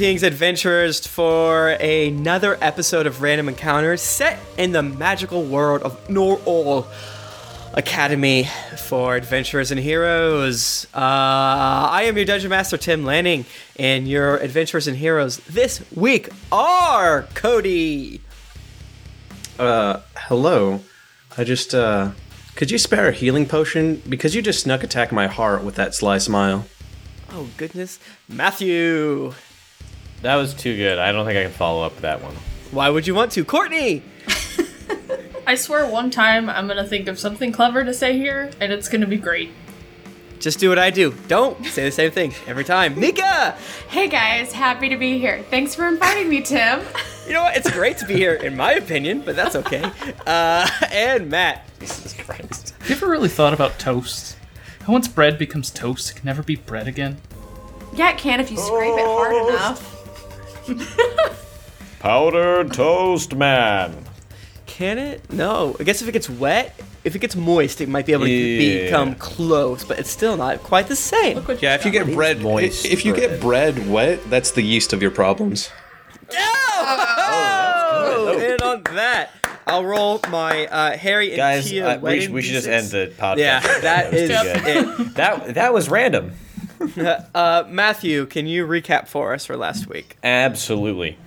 Greetings, adventurers, for another episode of Random Encounters set in the magical world of Norhall Academy for Adventurers and Heroes. Uh, I am your Dungeon Master, Tim Lanning, and your Adventurers and Heroes this week are Cody. Uh, hello. I just, uh, could you spare a healing potion? Because you just snuck attack my heart with that sly smile. Oh, goodness. Matthew. That was too good. I don't think I can follow up with that one. Why would you want to? Courtney. I swear one time I'm gonna think of something clever to say here, and it's gonna be great. Just do what I do. Don't say the same thing every time. Mika! Hey guys, happy to be here. Thanks for inviting me, Tim. You know what? It's great to be here, in my opinion, but that's okay. Uh, and Matt. Jesus Christ. Have you ever really thought about toast? How once bread becomes toast, it can never be bread again? Yeah, it can if you scrape it hard enough. Powdered toast man. Can it? No. I guess if it gets wet, if it gets moist, it might be able to Yeah. become close, but it's still not quite the same. Look what Yeah, if you get bread Moist if you get bread wet, that's the yeast of your problems. Oh, and on that, I'll roll my uh, Harry and Guys, Tia uh, we, wedding should, we should just end the podcast. Yeah, that is it. That that was random. Uh, Matthew, can you recap for us for last week? Absolutely.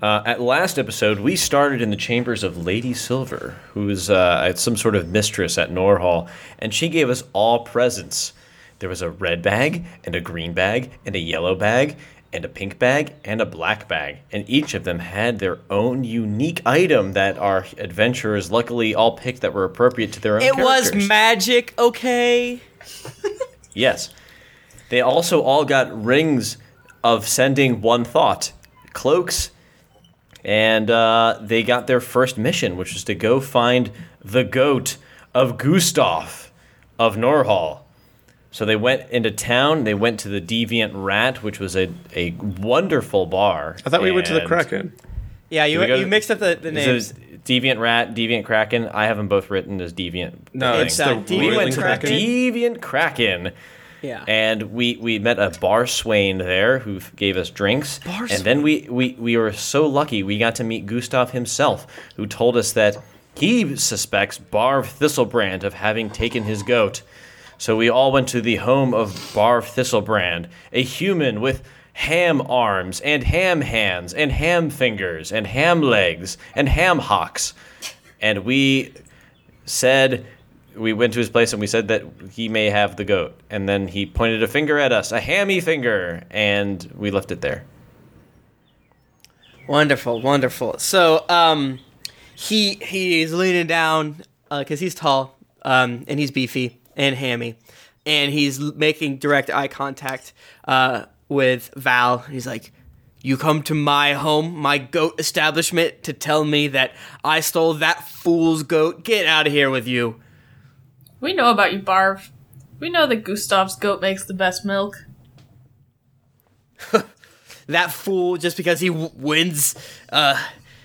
Uh, at last episode, we started in the chambers of Lady Silver, who is uh, some sort of mistress at Norhall, and she gave us all presents. There was a red bag, and a green bag, and a yellow bag, and a pink bag, and a black bag. And each of them had their own unique item that our adventurers luckily all picked that were appropriate to their own It was magic, okay? Yes. They also all got rings of sending one thought, cloaks, and uh, they got their first mission, which was to go find the goat of Gustav of Norhall. So they went into town. They went to the Deviant Rat, which was a, a wonderful bar. I thought we went to the Kraken. Yeah, you, Did we go you to- mixed up the, the Is names. it Deviant Rat, Deviant Kraken. I have them both written as Deviant. No, It's, it's uh, the Deviant we went to Kraken. the Deviant Kraken. Yeah. and we we met a bar swain there who gave us drinks. Bar and then we, we we were so lucky. We got to meet gustav himself who told us that he suspects barv thistlebrand of having taken his goat. So we all went to the home of barv thistlebrand a human with ham arms and ham hands and ham fingers and ham legs and ham hocks. And we said we went to his place and we said that he may have the goat and then he pointed a finger at us a hammy finger and we left it there Wonderful, wonderful. So, um, he he's leaning down because he's tall, um, and he's beefy and hammy, and he's making direct eye contact uh, with Val. He's like, "You come to my home, my goat establishment, to tell me that I stole that fool's goat? Get out of here with you!" We know about you, Barv. We know that Gustav's goat makes the best milk. that fool just because he w- wins uh,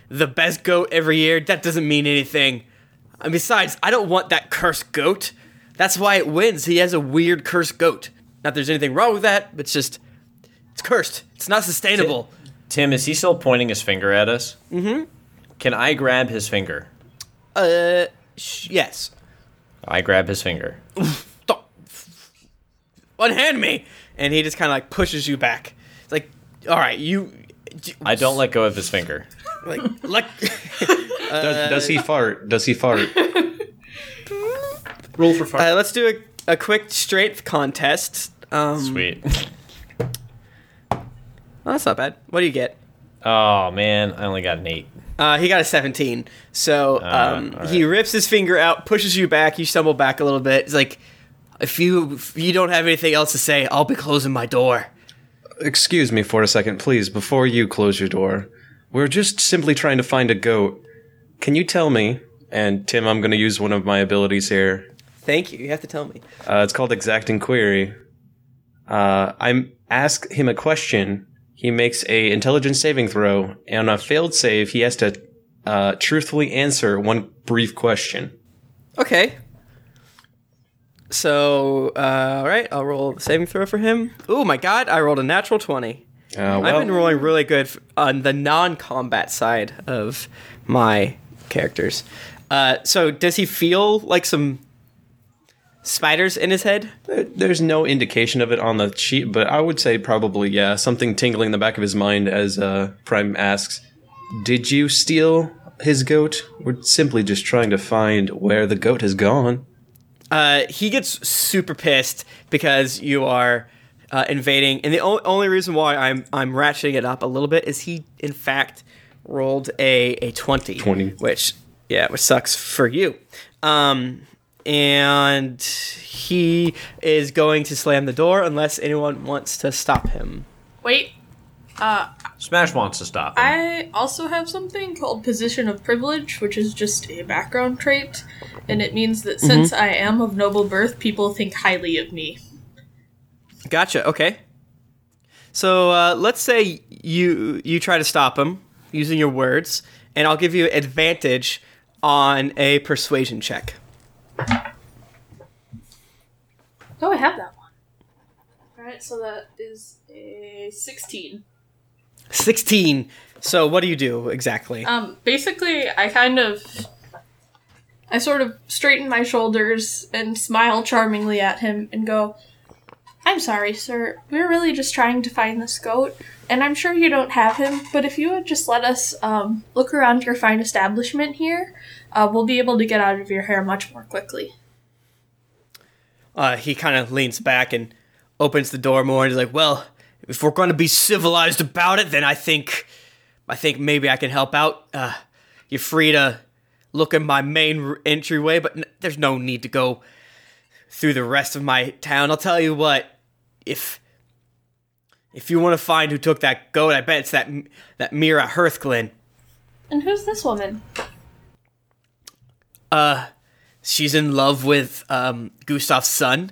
the best goat every year that doesn't mean anything. And besides i don't want that cursed goat. That's why it wins. He has a weird cursed goat. Not that there's anything wrong with that but it's just it's cursed. It's not sustainable. Tim is he still pointing his finger at us? Mm-hmm. Can i grab his finger? Uh sh- yes i grab his finger. Don't- unhand me. And he just kind of like pushes you back. It's like all right you i don't let go of his finger. Like like Does, does he fart? Does he fart? Roll for fart. uh, let's do a, a quick strength contest. Um sweet. Well, that's not bad. What do you get? Oh man. I only got an eight Uh, he got a 17. So um, all he rips his finger out, pushes you back. You stumble back a little bit. He's like, if you if you don't have anything else to say, I'll be closing my door. Excuse me for a second, please, before you close your door. We're just simply trying to find a goat. Can you tell me? And Tim, I'm going to use one of my abilities here. Thank you. You have to tell me. Uh, it's called exacting query. Uh, I ask him a question. He makes a intelligence saving throw, and on a failed save, he has to uh, truthfully answer one brief question. Okay. So, uh, all right, I'll roll the saving throw for him. Oh my god, I rolled a natural 20. Uh, I've been rolling really good f- on the non-combat side of my characters. Uh, so does he feel like some spiders in his head? there's no indication of it on the sheet, but I would say probably yeah, something tingling in the back of his mind as uh, Prime asks, "Did you steal his goat? We're simply just trying to find where the goat has gone." Uh, he gets super pissed because you are uh, invading, and the o- only reason why I'm I'm ratcheting it up a little bit is he in fact rolled a a twenty, 20. which yeah, which sucks for you. Um, and he is going to slam the door unless anyone wants to stop him. Wait, Uh, Smash wants to stop him. I also have something called Position of Privilege, which is just a background trait, and it means that since I am of noble birth, people think highly of me. Gotcha. Okay. So uh, let's say you you try to stop him using your words, and I'll give you advantage on a persuasion check. Oh, I have that one. Alright, so that is a 16. Sixteen. So what do you do exactly? Um, basically, I kind of. I sort of straighten my shoulders and smile charmingly at him and go, I'm sorry, sir. We're really just trying to find this goat, and I'm sure you don't have him, but if you would just let us um, look around your fine establishment here, uh, we'll be able to get out of your hair much more quickly. Uh, he kind of leans back and opens the door more, and he's like, "Well, if we're going to be civilized about it, then I think, I think maybe I can help out. Uh, you're free to look in my main r- entryway, but n- there's no need to go through the rest of my town. I'll tell you what, if if you want to find who took that goat, I bet it's that M- that Mira Hearthglen. And who's this woman? She's in love with um, Gustav's son,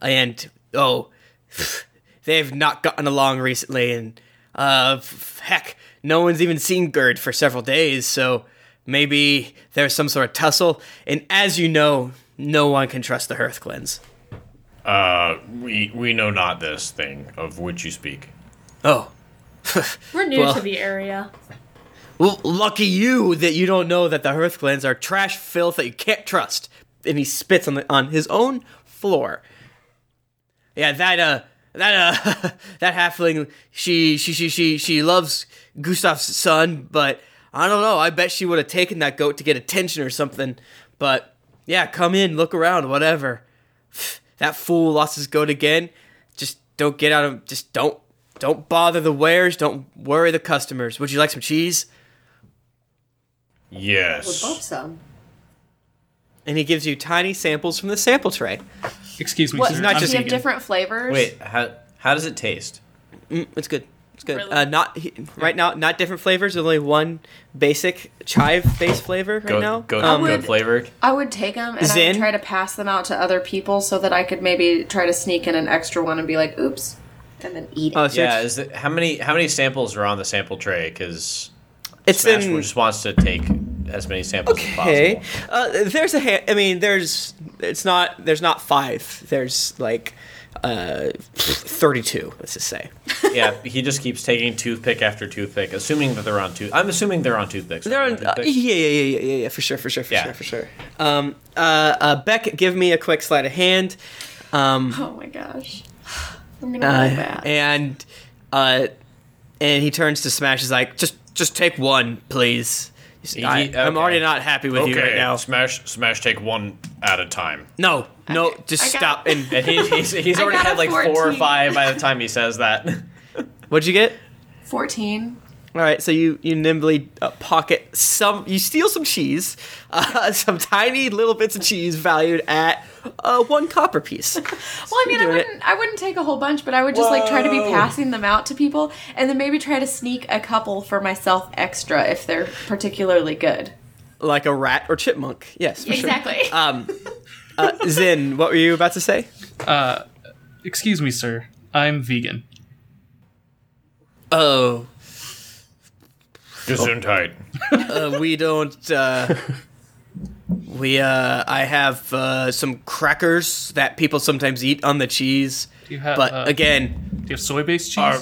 and oh, they've not gotten along recently, and uh, heck, no one's even seen Gerd for several days, so maybe there's some sort of tussle. And as you know, no one can trust the Hearthglens. Uh, we we know not this thing of which you speak. Oh, We're new Well- to the area. Well, lucky you that you don't know that the Hearthglens are trash filth that you can't trust. And he spits on the on his own floor. Yeah, that uh, that uh, that halfling, she she she she she loves Gustav's son, but I don't know. I bet she would have taken that goat to get attention or something. But yeah, come in, look around, whatever. That fool lost his goat again. Just don't get out of. Just don't don't bother the wares. Don't worry the customers. Would you like some cheese? Yes. Would love some. and he gives you tiny samples from the sample tray. Excuse me, What? sir. not I'm just- Do you have vegan. different flavors? Wait, how how does it taste? Mm, it's good. It's good. Really? Uh, not he, right now. Not different flavors. Only one basic chive-based flavor right Goat, now. goat, Um, goat flavored. I would take them and I Zen? would try to pass them out to other people so that I could maybe try to sneak in an extra one and be like, "Oops," and then eat it. oh, so Yeah, it's, is it, how many how many samples are on the sample tray? Because it's Smash in. just wants to take as many samples as Okay. possible. Uh, there's a. Ha- I mean, there's. It's not. There's not five. There's like, uh, thirty-two. Let's just say. yeah, he just keeps taking toothpick after toothpick, assuming that they're on tooth. I'm assuming they're on toothpicks. They're on, uh, yeah, Toothpicks? yeah, yeah, yeah, yeah, yeah, for sure, for sure, for Yeah. sure, for sure. Um, uh, uh, Beck, give me a quick sleight of hand. Um, Oh my gosh, I'm gonna uh, roll and uh, and he turns to Smash. He's like, just just take one, please. I, He- I'm okay. already not happy with you right now. Smash, smash, take one at a time. No, no, Okay, just I got- stop. And And he, he's, he's already had a like four or five by the time he says that. what'd you get? Fourteen. All right, so you you nimbly uh, pocket some. You steal some cheese, uh, some tiny little bits of cheese valued at uh, one copper piece. Well, I mean, I wouldn't, I wouldn't take a whole bunch, but I would just like try to be passing them out to people, and then maybe try to sneak a couple for myself extra if they're particularly good. like a rat or chipmunk. Yes, for sure. Exactly. Um, uh, Zin, what were you about to say? Uh, Excuse me, sir. I'm vegan. Oh, Gesundheit. uh, we don't. Uh, we uh, I have uh, some crackers that people sometimes eat on the cheese, Do you have? but uh, again, do you have soy-based cheese? Are,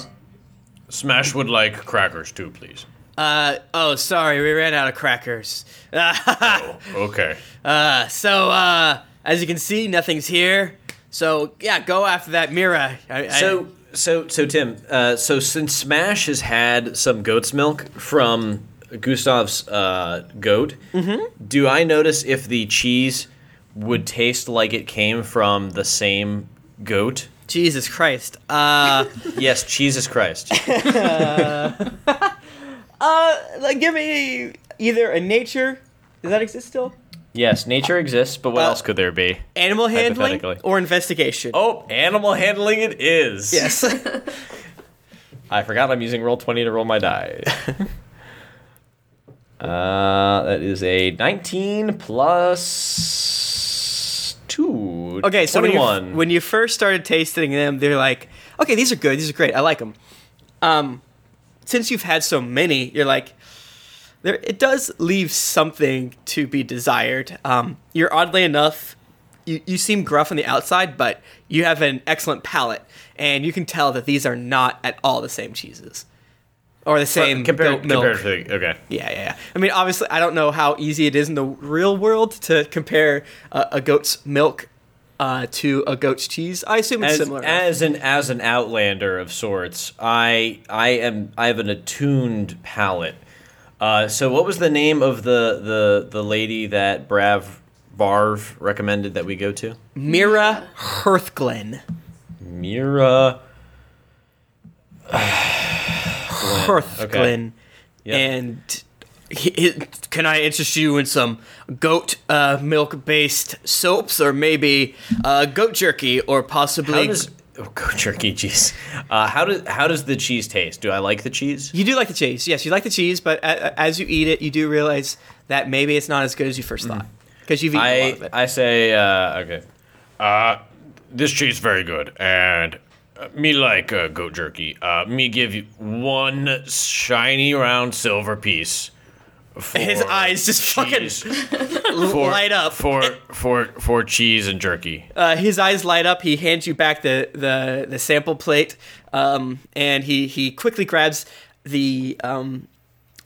Smash would like crackers too, please. Uh oh, sorry, we ran out of crackers. Oh, okay. Uh, so uh, as you can see, nothing's here. So yeah, go after that Mira. I, I- So, so, so, Tim. Uh, so, since Smash has had some goat's milk from Gustav's uh, goat, do I notice if the cheese would taste like it came from the same goat? Jesus Christ. Uh, Yes, Jesus Christ. uh, like, give me either a nature. Does that exist still? yes, nature exists, but what Uh, else could there be? Animal handling or investigation? Oh, animal handling it is. yes. I forgot I'm using Roll20 to roll my die. Uh, that is a nineteen plus two. Okay, so when you, twenty-one. when you first started tasting them, they're like, okay, these are good, these are great, I like them. Um, since you've had so many, you're like, there it does leave something to be desired. Um, you're oddly enough, you, you seem gruff on the outside, but you have an excellent palate, and you can tell that these are not at all the same cheeses. Or the same compared, milk. compared to the, okay. Yeah, yeah, yeah. I mean, obviously, I don't know how easy it is in the real world to compare uh, a goat's milk uh, to a goat's cheese. I assume it's As, similar. as an as an outlander of sorts, I I am I have an attuned palate. Uh, so what was the name of the the the lady that Brav Varv recommended that we go to? Mira Hearthglen. Mira. Hearthglen. Yep. And he, he- can I interest you in some goat uh, milk based soaps or maybe uh, goat jerky or possibly. Does oh, goat jerky cheese? Uh, how does how does the cheese taste? Do I like the cheese? you do like the cheese. Yes, you like the cheese, but a- as you eat it, you do realize that maybe it's not as good as you first thought. Because you've eaten a lot I of it. I say uh, okay. Uh, this cheese is very good, and uh, me like uh, goat jerky. Uh, me give you one shiny round silver piece. For His eyes just fucking cheese. for, light up. for for for cheese and jerky. uh, his eyes light up. He hands you back the the, the sample plate, um, and he he quickly grabs the um,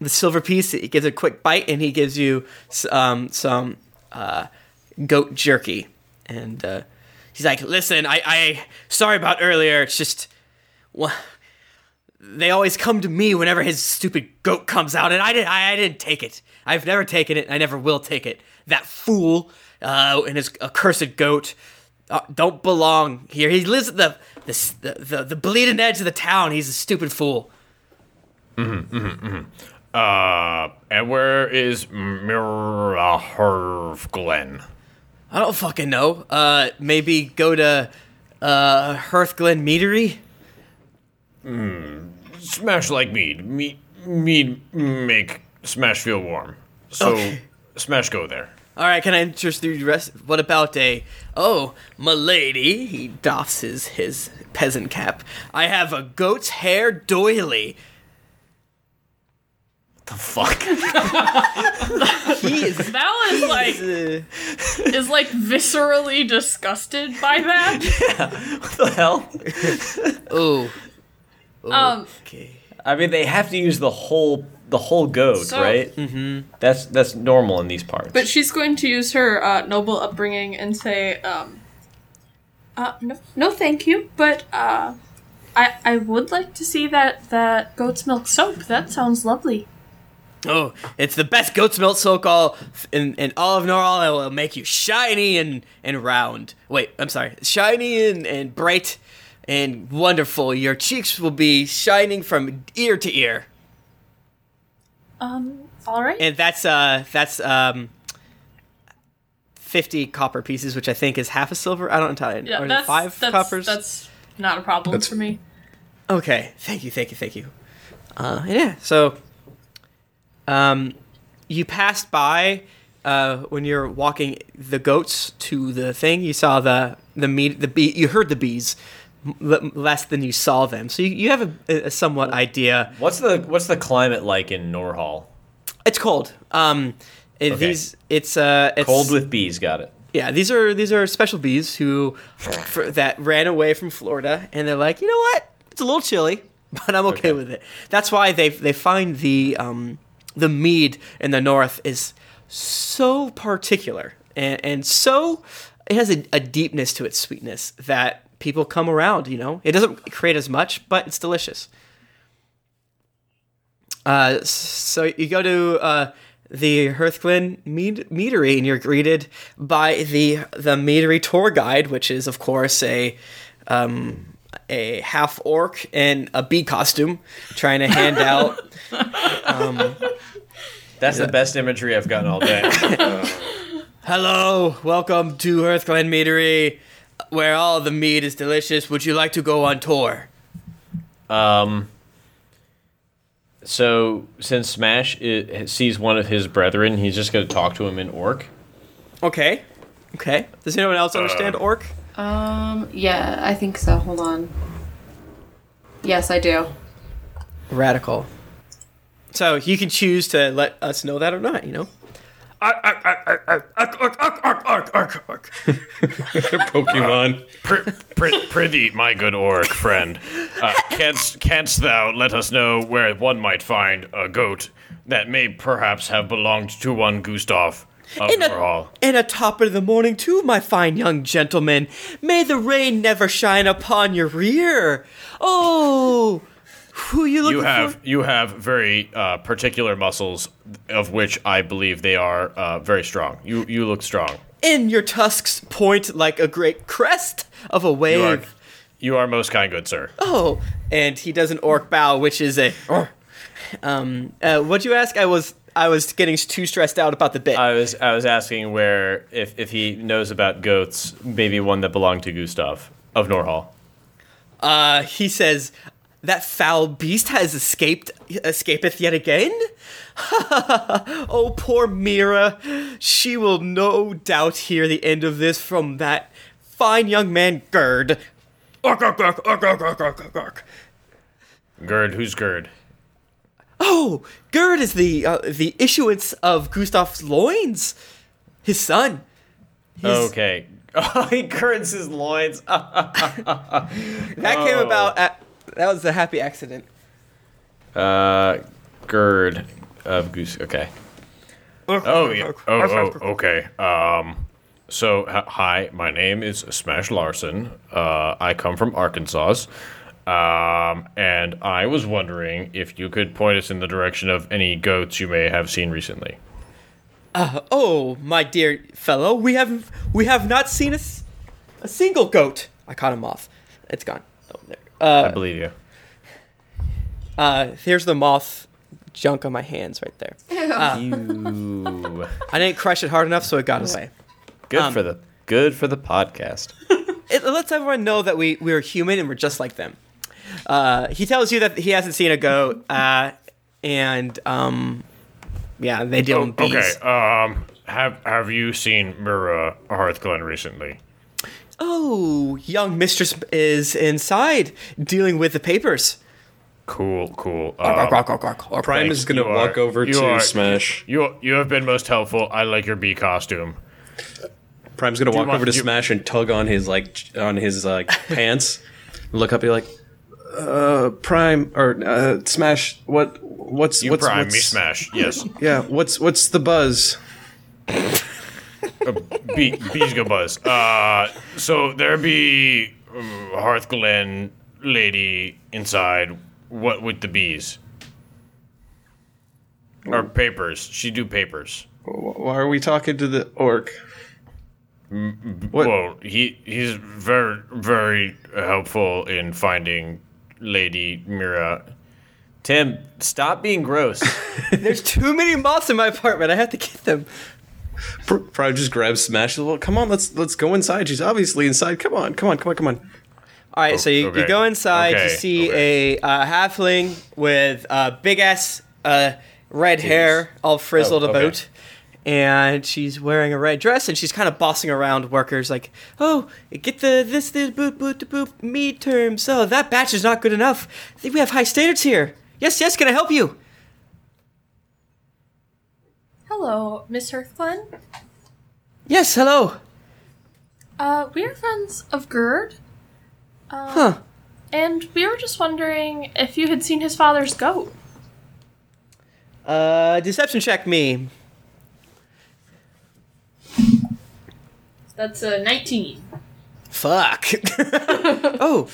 the silver piece. He gives a quick bite, and he gives you um, some uh, goat jerky. And uh, he's like, "Listen, I I sorry about earlier. It's just." Well, they always come to me whenever his stupid goat comes out, and I didn't. I, I didn't take it. I've never taken it. I never will take it. That fool uh, and his accursed goat uh, don't belong here. He lives at the the, the the bleeding edge of the town. He's a stupid fool. Uh, and where is Mira Glen? I don't fucking know. Uh, maybe go to uh, Hearthglen Meadery. Smash like mead. Mead mead make Smash feel warm. So Okay. Smash go there. All right, can I interest you? Rest? What about a? Oh, milady. He doffs his his peasant cap. I have a goat's hair doily. The fuck? He is. That was like uh, is like viscerally disgusted by that. Yeah. what the hell? oh. Um, Okay. I mean, they have to use the whole the whole goat, So- right? Mm-hmm. That's that's normal in these parts. but she's going to use her uh, noble upbringing and say, um, uh, no, no, thank you, but uh, I I would like to see that that goat's milk soap. That sounds lovely. Oh, it's the best goat's milk soak all in, in all of Norhall. It will make you shiny and, and round. Wait, I'm sorry. Shiny and, and bright and wonderful. Your cheeks will be shining from ear to ear. Um, all right. And that's uh that's um 50 copper pieces, which I think is half a silver. I don't entirely. yeah, or that's five that's, coppers. That's not a problem That's- for me. Okay, thank you, thank you, thank you. Uh, yeah, so um, you passed by uh, when you're walking the goats to the thing. You saw the the meat, the bee. You heard the bees l- less than you saw them, so you, you have a, a somewhat idea. what's the what's the climate like in Norhall? It's cold. Um, Okay. these it's uh it's, Cold with bees, got it. Yeah, these are these are special bees who for, that ran away from Florida, and they're like, you know what? It's a little chilly, but I'm okay, with it. That's why they they find the um, the mead in the north is so particular and, and so it has a, a deepness to its sweetness that people come around. You know, it doesn't create as much, but it's delicious. Uh, so you go to uh, the Hearthglen mead- Meadery, and you're greeted by the the Meadery tour guide, which is of course a um, a half orc in a bee costume, trying to hand out. That's the best imagery I've gotten all day. Hello, welcome to Hearthglen Meadery, where all the mead is delicious. Would you like to go on tour? Um, so since Smash i sees one of his brethren, he's just going to talk to him in Orc. Okay, okay. Does anyone else understand orc? Um, yeah, I think so. Hold on. Yes, I do. Radical. So you can choose to let us know that or not. You know. I I I I'm Pokemon. Pr- pr- prithee, my good orc friend, uh, canst, canst thou let us know where one might find a goat that may perhaps have belonged to one Gustav of In a, in a top of the morning, too, my fine young gentleman. May the rain never shine upon your rear. Oh, who you looking You have for? you have very uh, particular muscles, of which I believe they are uh, very strong. You you look strong. In your tusks point like a great crest of a wave. You are, you are most kind, good sir. Oh, and he does an orc bow, which is a. Um, uh, what'd you ask? I was I was getting too stressed out about the bit. I was I was asking where if, if he knows about goats, maybe one that belonged to Gustav of Norhall. Uh, he says that foul beast has escaped escapeth yet again. oh poor Mira, she will no doubt hear the end of this from that fine young man Gerd. Gerd, who's Gerd? Oh, Gerd is the uh, the issuance of Gustav's loins, his son. His- Okay. Oh, he curds his loins. That came Oh. about. At, that was a happy accident. Uh, Gerd of Goose. Okay. Oh yeah. Oh, oh okay. Um. So hi, my name is Smash Larson. Uh, I come from Arkansas. Um, and I was wondering if you could point us in the direction of any goats you may have seen recently. Oh, my dear fellow, we have we have not seen a, a single goat. I caught a moth. It's gone. Oh, there. I believe you. Uh, here's the moth junk on my hands right there. You. I didn't crush it hard enough, so it got away. Good Um, for the good for the podcast. It lets everyone know that we we're human and we're just like them. Uh, he tells you that he hasn't seen a goat, uh, and um, yeah, they deal in bees. Okay. Um. Have Have you seen Mira Hearthglen recently? Oh, young mistress is inside dealing with the papers. Cool. Cool. Uh, ark. Prime is gonna you walk are- over you to are- Smash. You you have been most helpful. I like your bee costume. Prime's gonna walk want- over to you- Smash and tug on his like on his like pants. Look up, be like, uh, Prime or uh, Smash. What? What's You what's prime what's, me smash. Yes. Yeah. What's what's the buzz? Bee bees go buzz. Uh, so there be um, Hearthglen lady inside. What with the bees? Or papers. She do papers. Why are we talking to the orc? What? Well, he he's very very helpful in finding Lady Mira. Tim, stop being gross. There's too many moths in my apartment. I have to get them. Pr- Prime just grabs Smash. Well, come on, let's let's go inside. She's obviously inside. Come on, come on, come on, come on. All right, so you, okay. you go inside. You see okay. a uh, halfling with uh, big ass uh, red hair, all frizzled Oh, okay. about, and she's wearing a red dress, and she's kind of bossing around workers, like, "Oh, get the this this boop boop boop meat terms. Oh, that batch is not good enough. I think we have high standards here. Yes, yes. Can I help you? Hello, Miss Hearthglen. Yes. Hello. Uh, we are friends of Gerd. Huh. and we were just wondering if you had seen his father's goat. Uh, deception check me. That's a 19. Fuck. oh,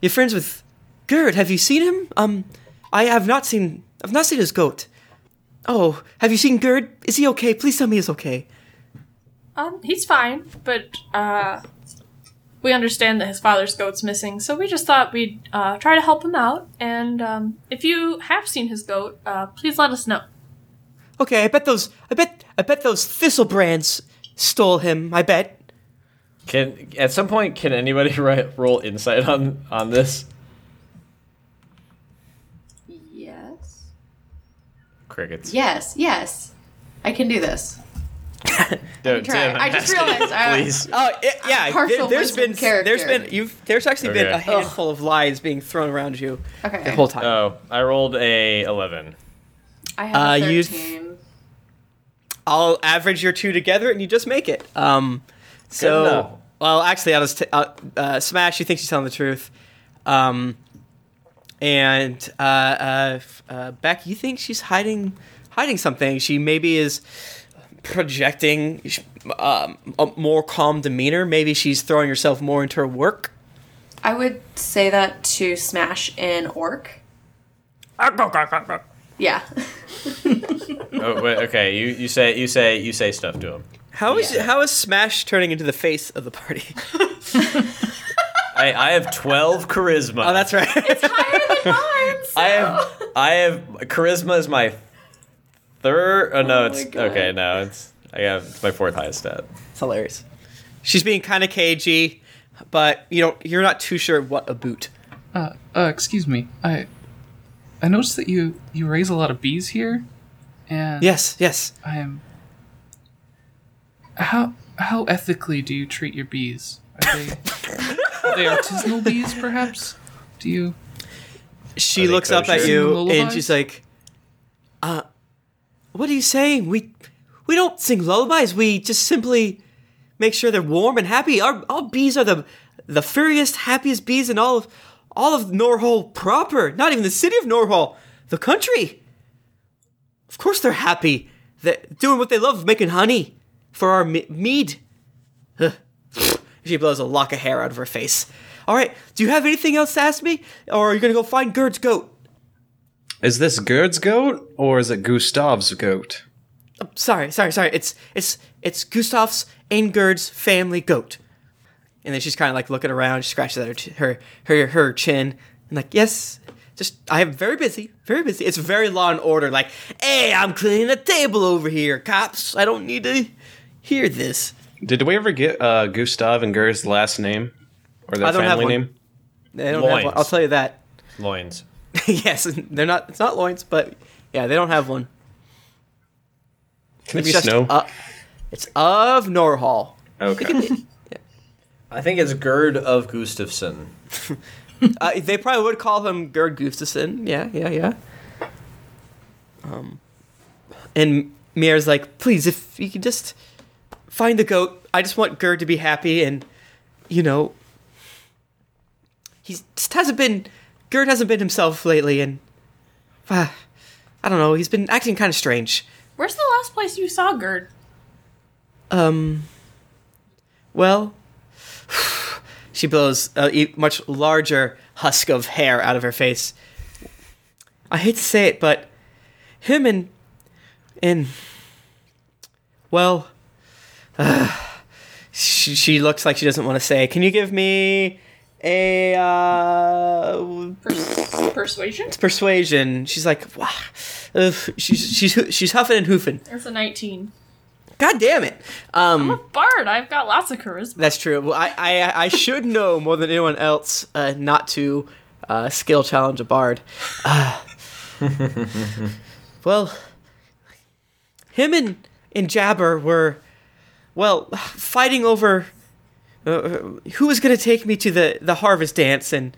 you're friends with Gerd. Have you seen him? Um, I have not seen. I've not seen his goat. Oh, have you seen Gerd? Is he okay? Please tell me he's okay. Um, he's fine, but uh, we understand that his father's goat's missing, so we just thought we'd uh, try to help him out. And um, if you have seen his goat, uh, please let us know. Okay, I bet those. I bet. I bet those Thistlebrands stole him. I bet. Can at some point can anybody write, roll insight on on this? Yes. Crickets. Yes. Yes. I can do this. Don't, try. Tim, I'm I just asking, realized I- Please. Oh yeah, yeah. partial There, has wisdom been character. there's been you've there's actually been Okay. a handful of lies being thrown around you Okay. the whole time. Oh, I rolled a eleven. I have Uh, a you- 13. I'll average your two together and you just make it. Um, so well, actually, I'll just t- uh, uh, smash. You think she's telling the truth, um, and uh, uh, uh, Beck, you think she's hiding hiding something. She maybe is projecting um, a more calm demeanor. Maybe she's throwing herself more into her work. I would say that to smash an orc. Yeah. Oh, wait, okay. You, you say you say you say stuff to him. How is how is Smash turning into the face of the party? I, I have twelve charisma. oh, that's right. It's higher than mine. So. I have I have charisma is my third. Oh no, it's God. okay. No, it's I have it's my fourth highest stat. It's hilarious. She's being kind of cagey, but you know you're not too sure what a boot. Uh, uh, excuse me. I, I noticed that you you raise a lot of bees here, and Yes, yes. I am. How how ethically do you treat your bees? Are they are they artisanal bees, perhaps? Do you? She Are they looks up at you Lullabies? and she's like, "Uh, what are you saying? We we don't sing lullabies. We just simply make sure they're warm and happy. Our our bees are the the furriest, happiest bees in all of all of Norhall proper. Not even the city of Norhall, the country. Of course, they're happy. They're doing what they love, making honey for our me- mead." She blows a lock of hair out of her face. All right, do you have anything else to ask me, or are you gonna go find Gerd's goat? Is this Gerd's goat or is it Gustav's goat? Oh, sorry, sorry, sorry. It's it's it's Gustav's and Gerd's family goat. And then she's kind of like looking around. She scratches at her ch- her her her chin and like, yes, just I am very busy, very busy. It's very law and order. Like, hey, I'm cleaning the table over here, cops. I don't need to hear this. Did we ever get uh, Gustav and Gerd's last name or their I don't have family one. name? They don't have one. Loins. I'll tell you that. Loins. yes, they're not. It's not loins, but yeah, they don't have one. Can it It's be just Snow? uh, it's of Norhall. okay. I think it's Gerd of Gustafsson. Uh, they probably would call him Gerd Gustafsson. Yeah, yeah, yeah. Um, and Mier's like, please, if you could just find the goat. I just want Gerd to be happy, and you know, he just hasn't been. Gerd hasn't been himself lately, and uh, I don't know. He's been acting kind of strange. Where's the last place you saw Gerd? Um. Well, she blows a much larger husk of hair out of her face. I hate to say it, but him and and well, she, she looks like she doesn't want to say. Can you give me a uh, Pers- persuasion? persuasion? She's like, wow. Ugh, she's she's she's huffing and hoofing. That's a 19. God damn it. Um. Bard, I've got lots of charisma. That's true. Well, I, I, I should know more than anyone else uh, not to uh, skill challenge a bard. Uh, well, him and, and Jabber were, well, fighting over uh, who was going to take me to the, the harvest dance. And,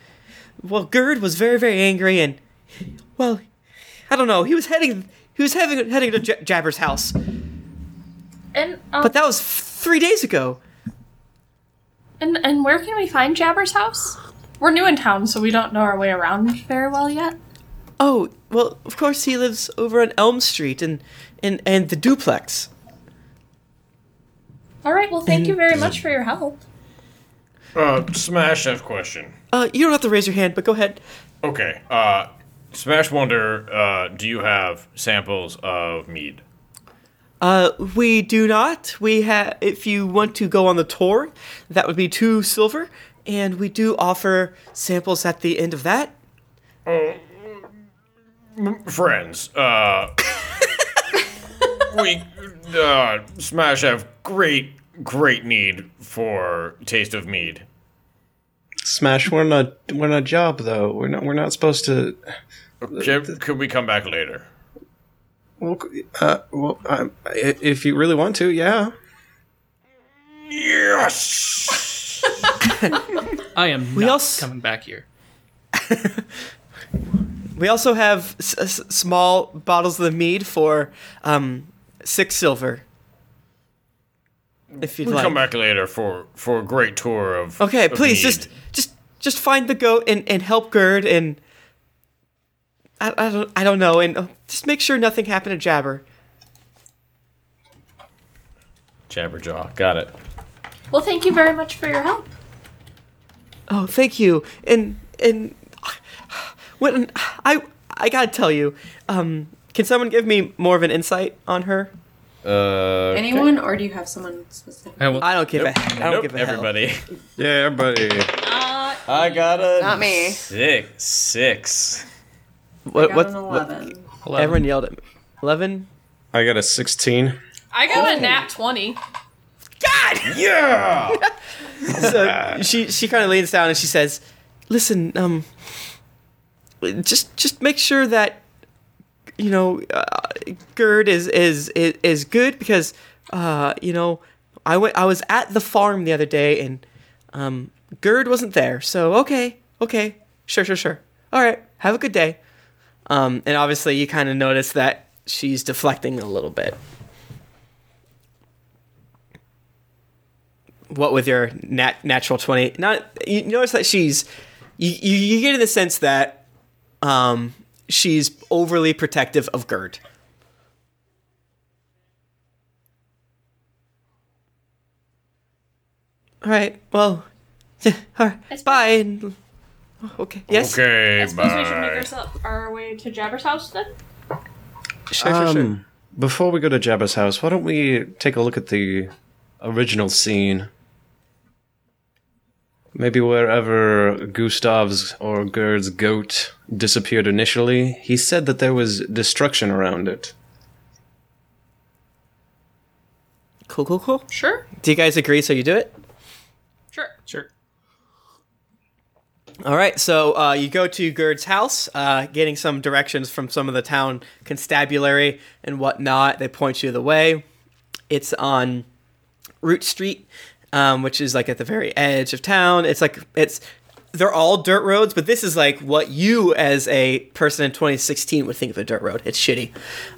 well, Gerd was very, very angry. And, well, I don't know. He was heading. He was heading, heading to J- Jabber's house, And, um, but that was three days ago. and and where can we find Jabber's house? we're new in town, so we don't know our way around very well yet. Oh, well, of course he lives over on Elm Street and and and the duplex. All right. Well, thank you very much for your help. Uh, Smash F question. Uh, you don't have to raise your hand, but go ahead. Okay. Uh, Smash Wonder. Uh, do you have samples of mead? Uh, we do not. We have. If you want to go on the tour, that would be two silver, and we do offer samples at the end of that. Friends. Uh, we uh, Smash have great, great need for taste of mead. Smash, we're on a we're on a job though. We're not we're not supposed to. Can, could we come back later? Well, uh, well, um, i- if you really want to, yeah. Yes. I am We not also- coming back here. We also have s- s- small bottles of the mead for um six silver. If you'd We'll like. come back later for for a great tour of. Okay, of please mead. just just just find the goat and, and help Gerd and I, I don't I don't know and uh, just make sure nothing happened to Jabber. Jabberjaw. Got it. Well, thank you very much for your help. Oh, thank you. And and when I I gotta tell you, um, can someone give me more of an insight on her? Uh, Anyone, or do you have someone specific? I will, I don't give a I don't nope, give a hell. everybody. Yeah, everybody. I got a Not me. six. Six. What Got what, what 11. everyone yelled at me. Eleven. I got a sixteen. I got a nat twenty. God! Yeah. so she she kind of leans down and she says, "Listen, um, just just make sure that you know uh, Gerd is is is, is good because uh, you know I went I was at the farm the other day and um, Gerd wasn't there. So okay, okay, sure, sure, sure. All right, have a good day." Um, and obviously, you kind of notice that she's deflecting a little bit. what with your nat- natural 20 not you notice that she's you, you, you get in the sense that um she's overly protective of gerd. All right well all right bye okay yes Okay. I suppose we should make Bye. us up our way to Jabber's house then. sure sure sure Um, before we go to Jabber's house, why don't we take a look at the original scene? Maybe wherever Gustav's or Gerd's goat disappeared initially, he said that there was destruction around it. cool cool cool Sure. do you guys agree so you do it Sure. sure. All right, so uh, you go to Gerd's house, uh, getting some directions from some of the town constabulary and whatnot. They point you the way. It's on Root Street, um, which is like at the very edge of town. It's like it's they're all dirt roads, but this is like what you as a person in 2016 would think of a dirt road. It's shitty.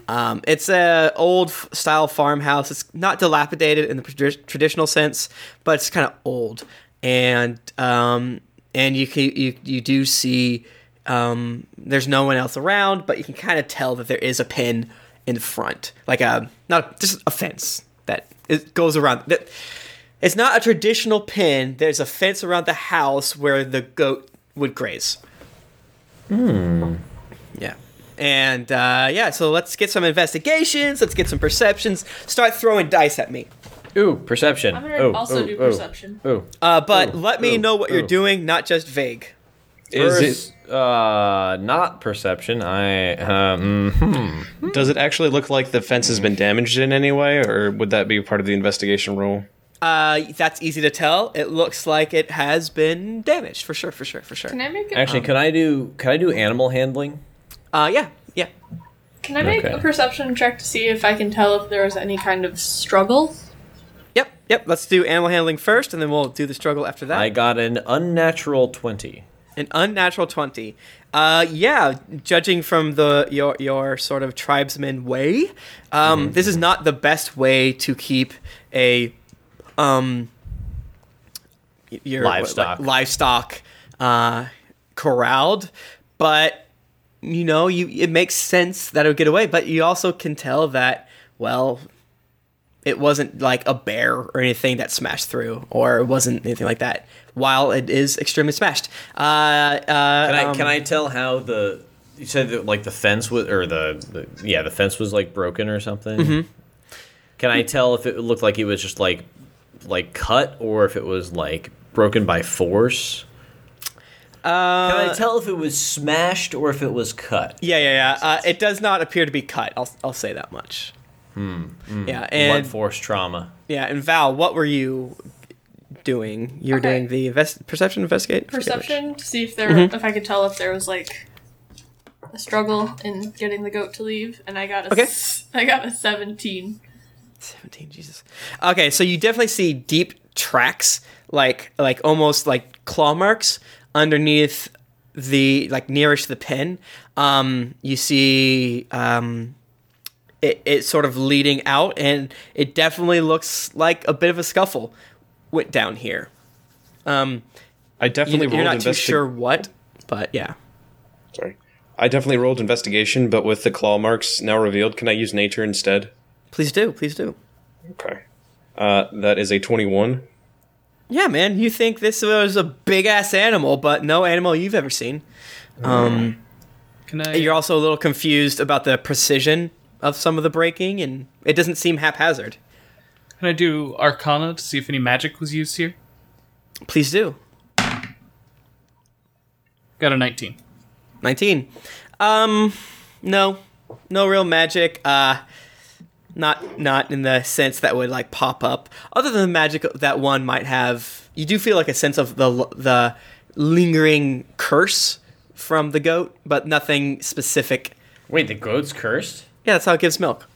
Um, it's a old style farmhouse. It's not dilapidated in the tradi- traditional sense, but it's kind of old. And um, and you can you you do see um, there's no one else around, but you can kind of tell that there is a pin in front, like a not just a fence that it goes around. That it's not a traditional pin. There's a fence around the house where the goat would graze. Hmm. Yeah. And uh, yeah, so let's get some investigations. Let's get some perceptions. Start throwing dice at me. Ooh, perception. I'm gonna oh, also oh, do perception. Oh. Uh, but Ooh, let me ooh, know what you're doing, not just vague. Is First, uh, not perception. I um. hmm. Does it actually look like the fence has been damaged in any way, or would that be part of the investigation role? Uh, that's easy to tell. It looks like it has been damaged for sure, for sure, for sure. Can I make a, Actually, can I do? Can I do animal handling? Uh, yeah, yeah. can I make okay. a perception check to see if I can tell if there was any kind of struggle? Yep. Let's do animal handling first, and then we'll do the struggle after that. I got an unnatural twenty. An unnatural twenty. Uh, yeah. Judging from the your your sort of tribesman way, um, this is not the best way to keep a um your what, like, Livestock. livestock uh, corralled, but you know, you it makes sense that it would get away. But you also can tell that well, it wasn't like a bear or anything that smashed through, or it wasn't anything like that. While it is extremely smashed, uh, uh, Can I um, can I tell how the you said that like the fence was or the, the yeah the fence was like broken or something? Mm-hmm. Can I tell if it looked like it was just like like cut or if it was like broken by force? Uh, Can I tell if it was smashed or if it was cut? Yeah, yeah, yeah. Uh, it does not appear to be cut. I'll I'll say that much. Hmm, Yeah, Blunt and force trauma. yeah, and Val, what were you doing? You were Okay. doing the invest- perception investigate. I forget which. Perception to see if there, Mm-hmm. if I could tell if there was like a struggle in getting the goat to leave, and I got a, Okay. s- I got a seventeen. 17 jesus okay so you definitely see deep tracks like like almost like claw marks underneath the like nearest the pin um you see um it, it sort of leading out and it definitely looks like a bit of a scuffle went down here um I definitely you're rolled not too sure what but yeah Sorry. I definitely rolled investigation, but with the claw marks now revealed, can I use nature instead? please do please do Okay. Uh, that is a 21. yeah man you think this was a big ass animal but no animal you've ever seen um Can I? You're also a little confused about the precision of some of the breaking, and it doesn't seem haphazard. Can I do Arcana to see if any magic was used here? Please do. Got a 19. 19. Um, no, no real magic. Uh, not not in the sense that would like pop up. Other than the magic that one might have, you do feel like a sense of the the lingering curse from the goat, but nothing specific. Wait, the goat's cursed? Yeah, that's how it gives milk.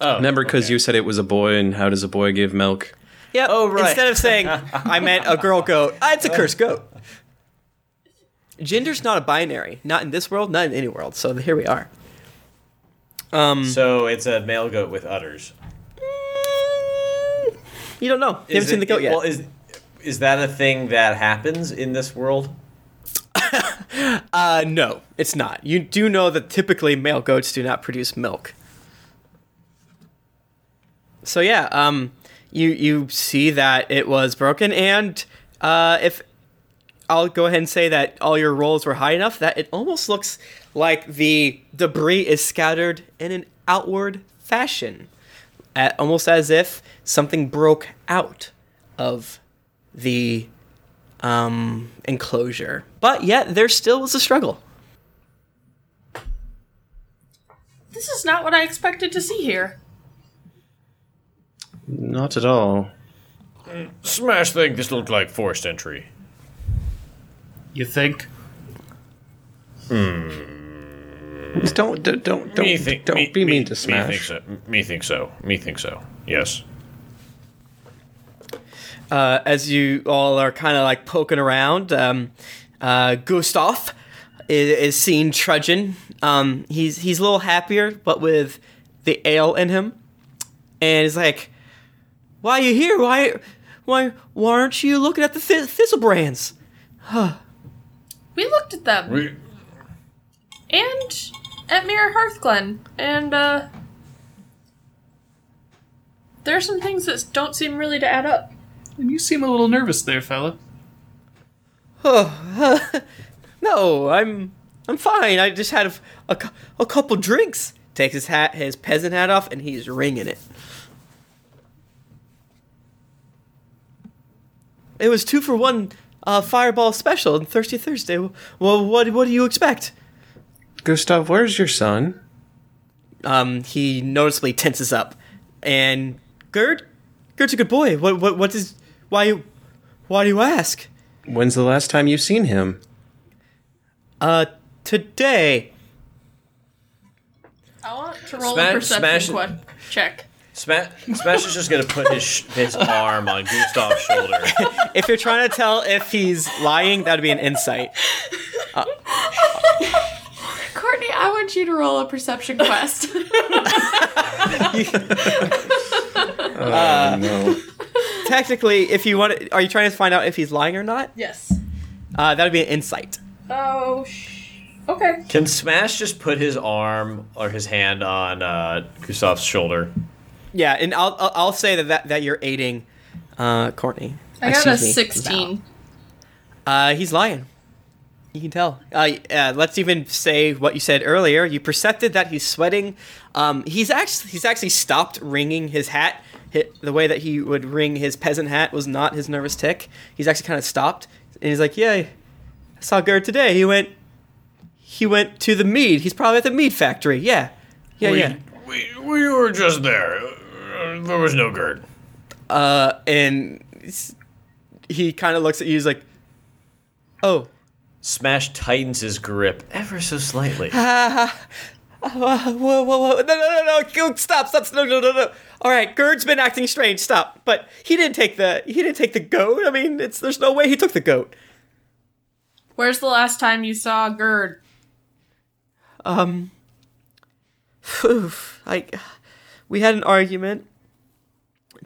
Oh, Remember, because okay. you said it was a boy, and how does a boy give milk? Yeah. Oh, right. Instead of saying I meant a girl goat, ah, it's a cursed goat. Gender's not a binary, not in this world, not in any world. So here we are. Um, So it's a male goat with udders. you don't know. You haven't Is seen the goat yet. Well, is is that a thing that happens in this world? Uh, no, it's not. You do know that typically male goats do not produce milk. So yeah, um, you you see that it was broken, and uh, if I'll go ahead and say that all your rolls were high enough that it almost looks like the debris is scattered in an outward fashion, at, almost as if something broke out of the um, enclosure. But yet there still was a struggle. This is not what I expected to see here. Not at all. Smash thing. This looked like forced entry. You think? Just don't, don't, don't, don't, me think, don't me, be me, mean to Smash. Me Smash. think so. Me think so. Me think so. Yes. uh, as you all are kind of like poking around, um, uh, Gustav is, is seen trudging. Um, he's he's a little happier, but with the ale in him, and he's like, "Why are you here? Why, why, why aren't you looking at the th- thistle brands?" We looked at them We, and at Mira Hearthglen, and uh, there are some things that don't seem really to add up. And you seem a little nervous there, fella. No, I'm I'm fine. I just had a, a, a couple drinks. Takes his hat, his peasant hat off, and he's wringing it. It was two for one uh, Fireball special on Thirsty Thursday. Well, what what do you expect? Gustav, where's your son? Um, he noticeably tenses up, and Gerd, Gerd's a good boy. What what what is why why do you ask? When's the last time you've seen him? Uh, today. I want to roll Smash- a perception smash- que- check. Smash, Smash is just gonna put his sh- his arm on Gustav's shoulder. If you're trying to tell if he's lying, that'd be an insight. Courtney, I want you to roll a perception quest. Oh, no. Technically, if you want, to, are you trying to find out if he's lying or not? Yes. Uh, that would be an insight. Oh, sh- okay. Can Smash just put his arm or his hand on uh, Gustav's shoulder? Yeah, and I'll I'll, I'll say that, that that you're aiding, uh, Courtney. I got a me, 16. Uh, he's lying. You can tell. Uh, uh, let's even say what you said earlier. You percepted that he's sweating. Um, he's actually he's actually stopped wringing his hat. Hit, the way that he would wring his peasant hat was not his nervous tick. He's actually kind of stopped, and he's like, "Yeah, I saw Gerd today. He went, he went to the mead. He's probably at the mead factory. Yeah, yeah, we, yeah." We, we were just there. Uh, there was no Gerd. Uh, and he kind of looks at you. He's like, "Oh, Smash tightens his grip ever so slightly. whoa, whoa, whoa, whoa. no, no, no, no, stop, stop, no, no, no, no. All right, Gerd's been acting strange. Stop. But he didn't take the he didn't take the goat. I mean, it's there's no way he took the goat. Where's the last time you saw Gerd? Um, oof, I, we had an argument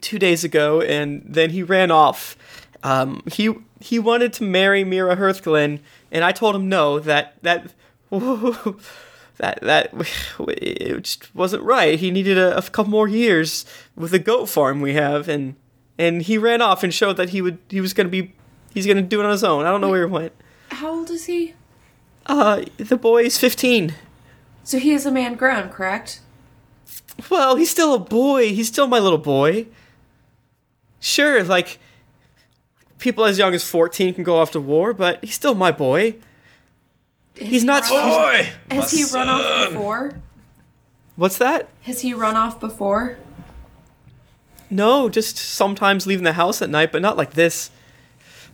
two days ago, and then he ran off. Um, he he wanted to marry Mira Hearthglen, and I told him no. That that that that it just wasn't right. He needed a, a couple more years with the goat farm we have, and and he ran off and showed that he would he was gonna be he's gonna do it on his own. I don't know where he went. How old is he? Uh, the boy's fifteen. So he is a man grown, correct? Well, he's still a boy. He's still my little boy. Sure, like people as young as 14 can go off to war, but he's still my boy. He's not Boy! Has he run off before? What's that? Has he run off before? No, just sometimes leaving the house at night, but not like this.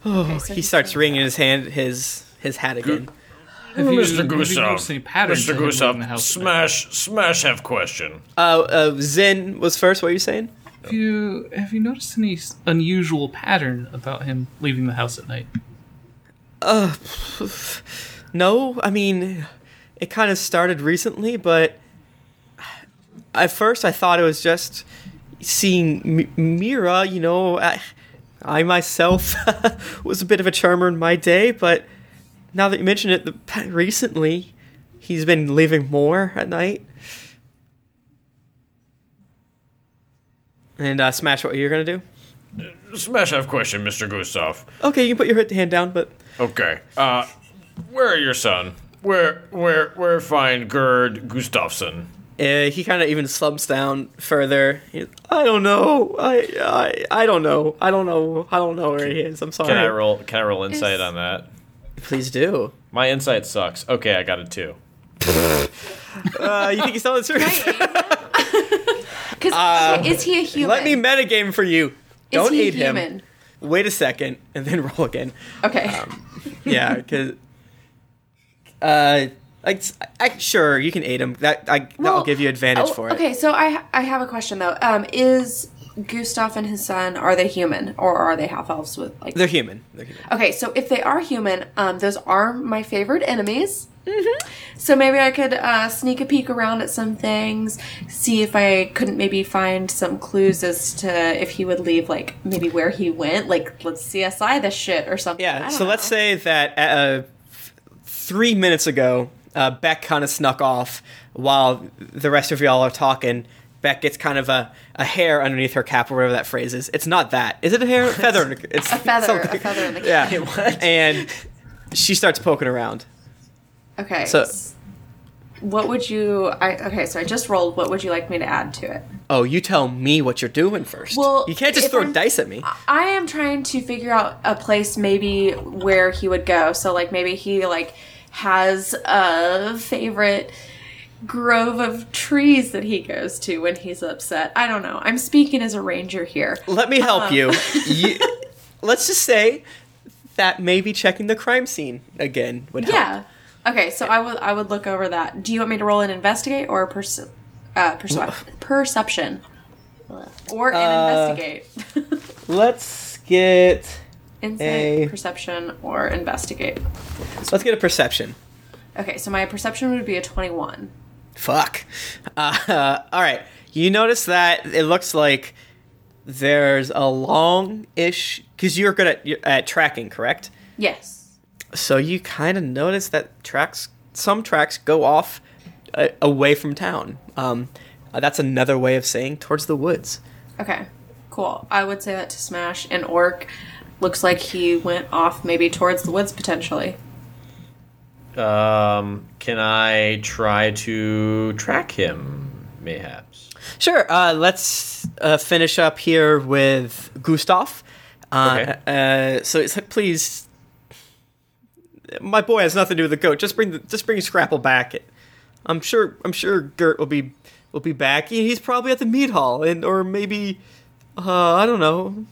Oh, so he he's starts still wringing his hand his his hat again. Have you, Mr. have you Gustav, noticed any patterns Mr. to him leaving Gustav, the house Smash, Smash have question. Uh, uh Zen was first, what are you saying? Have you have you noticed any s- unusual pattern about him leaving the house at night? No, I mean, it kind of started recently, but at first I thought it was just seeing M- Mira. You know, I, I myself was a bit of a charmer in my day, but now that you mention it, the, recently he's been leaving more at night. And uh, Smash, what you're gonna do? Smash have question, Mr. Gustav. Okay, you can put your hand down, but Okay. Uh, where are your son? Where, where, where find Gerd Gustafsson? Uh, he kind of even slumps down further. He, I don't know. I, I I don't know. I don't know. I don't know where he is. I'm sorry. Can I roll? Can I roll insight Is- on that? Please do. My insight sucks. Okay, I got a two. Uh, you think he's telling the truth? Because is he a human? Let me metagame for you. Don't he aid him. Wait a second, and then roll again. Okay. Um, Yeah, because. Uh, like, I, sure you can aid him. That I that'll Well, give you advantage oh, for it. Okay, so I I have a question though. Um, is Gustav and his son are they human or are they half elves with like? They're human. They're human. Okay, so if they are human, um, those are my favorite enemies. Mm-hmm. So maybe I could uh, sneak a peek around at some things, see if I couldn't maybe find some clues as to if he would leave, like maybe where he went. Like let's CSI this shit or something. Yeah. So let's say that uh, three minutes ago, uh, Beck kind of snuck off while the rest of y'all are talking. Beck gets kind of a, a hair underneath her cap, or whatever that phrase is. It's not that. Is it a hair? Feather. It's a feather, a feather in the Yeah. It was. And she starts poking around. Okay. So- what would you? I okay. So I just rolled. What would you like me to add to it? Oh, you tell me what you're doing first. Well, you can't just throw I'm- dice at me. I am trying to figure out a place maybe where he would go. So like maybe he like has a favorite grove of trees that he goes to when he's upset. I don't know. I'm speaking as a ranger here. Let me help Um. you. you. Let's just say that maybe checking the crime scene again would help. Yeah. Okay, so I would I would look over that. Do you want me to roll an investigate or a perce- uh, perce- perception? Or an Uh, investigate. Let's get Insight, perception, or investigate. let's get a perception. Okay, so my perception would be a 21. Fuck. Uh, all right. You notice that it looks like there's a long-ish because you're good at at tracking, correct? Yes. So you kind of notice that tracks, some tracks go off uh, away from town. Um, uh, that's another way of saying towards the woods. Okay. Cool. I would say that to Smash and Orc. Looks like he went off maybe towards the woods potentially. Um, can I try to track him, mayhaps? Sure. Uh, let's uh, finish up here with Gustav. Uh, uh, so it's like, please, my boy has nothing to do with the goat. Just bring the, just bring Scrapple back. I'm sure I'm sure Gerd will be will be back. He- He's probably at the meat hall, and or maybe uh, I don't know.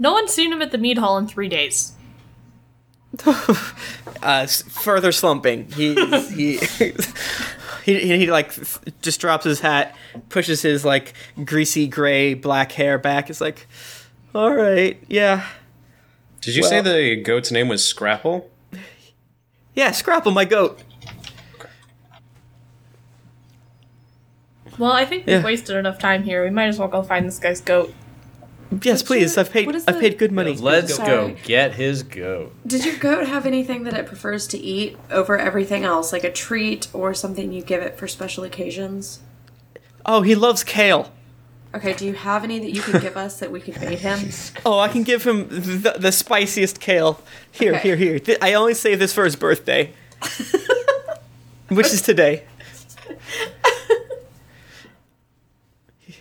No one's seen him at the mead hall in three days. uh, further slumping. He he, he he he like just drops his hat, pushes his like greasy gray black hair back. It's like, all right, yeah, Did you say the goat's name was Scrapple? yeah. Scrapple, my goat. Well, I think we've Yeah. wasted enough time here. We might as well go find this guy's goat. Yes, please. your- I've paid. I've the- paid good money. Let's Sorry. go get his goat. Did your goat have anything that it prefers to eat over everything else, like a treat or something you give it for special occasions? Oh, he loves kale. Okay, do you have any that you could give us that we could bait him? Oh, I can give him the, the spiciest kale. Here, Okay. here, here. Th- I only save this for his birthday, which is today.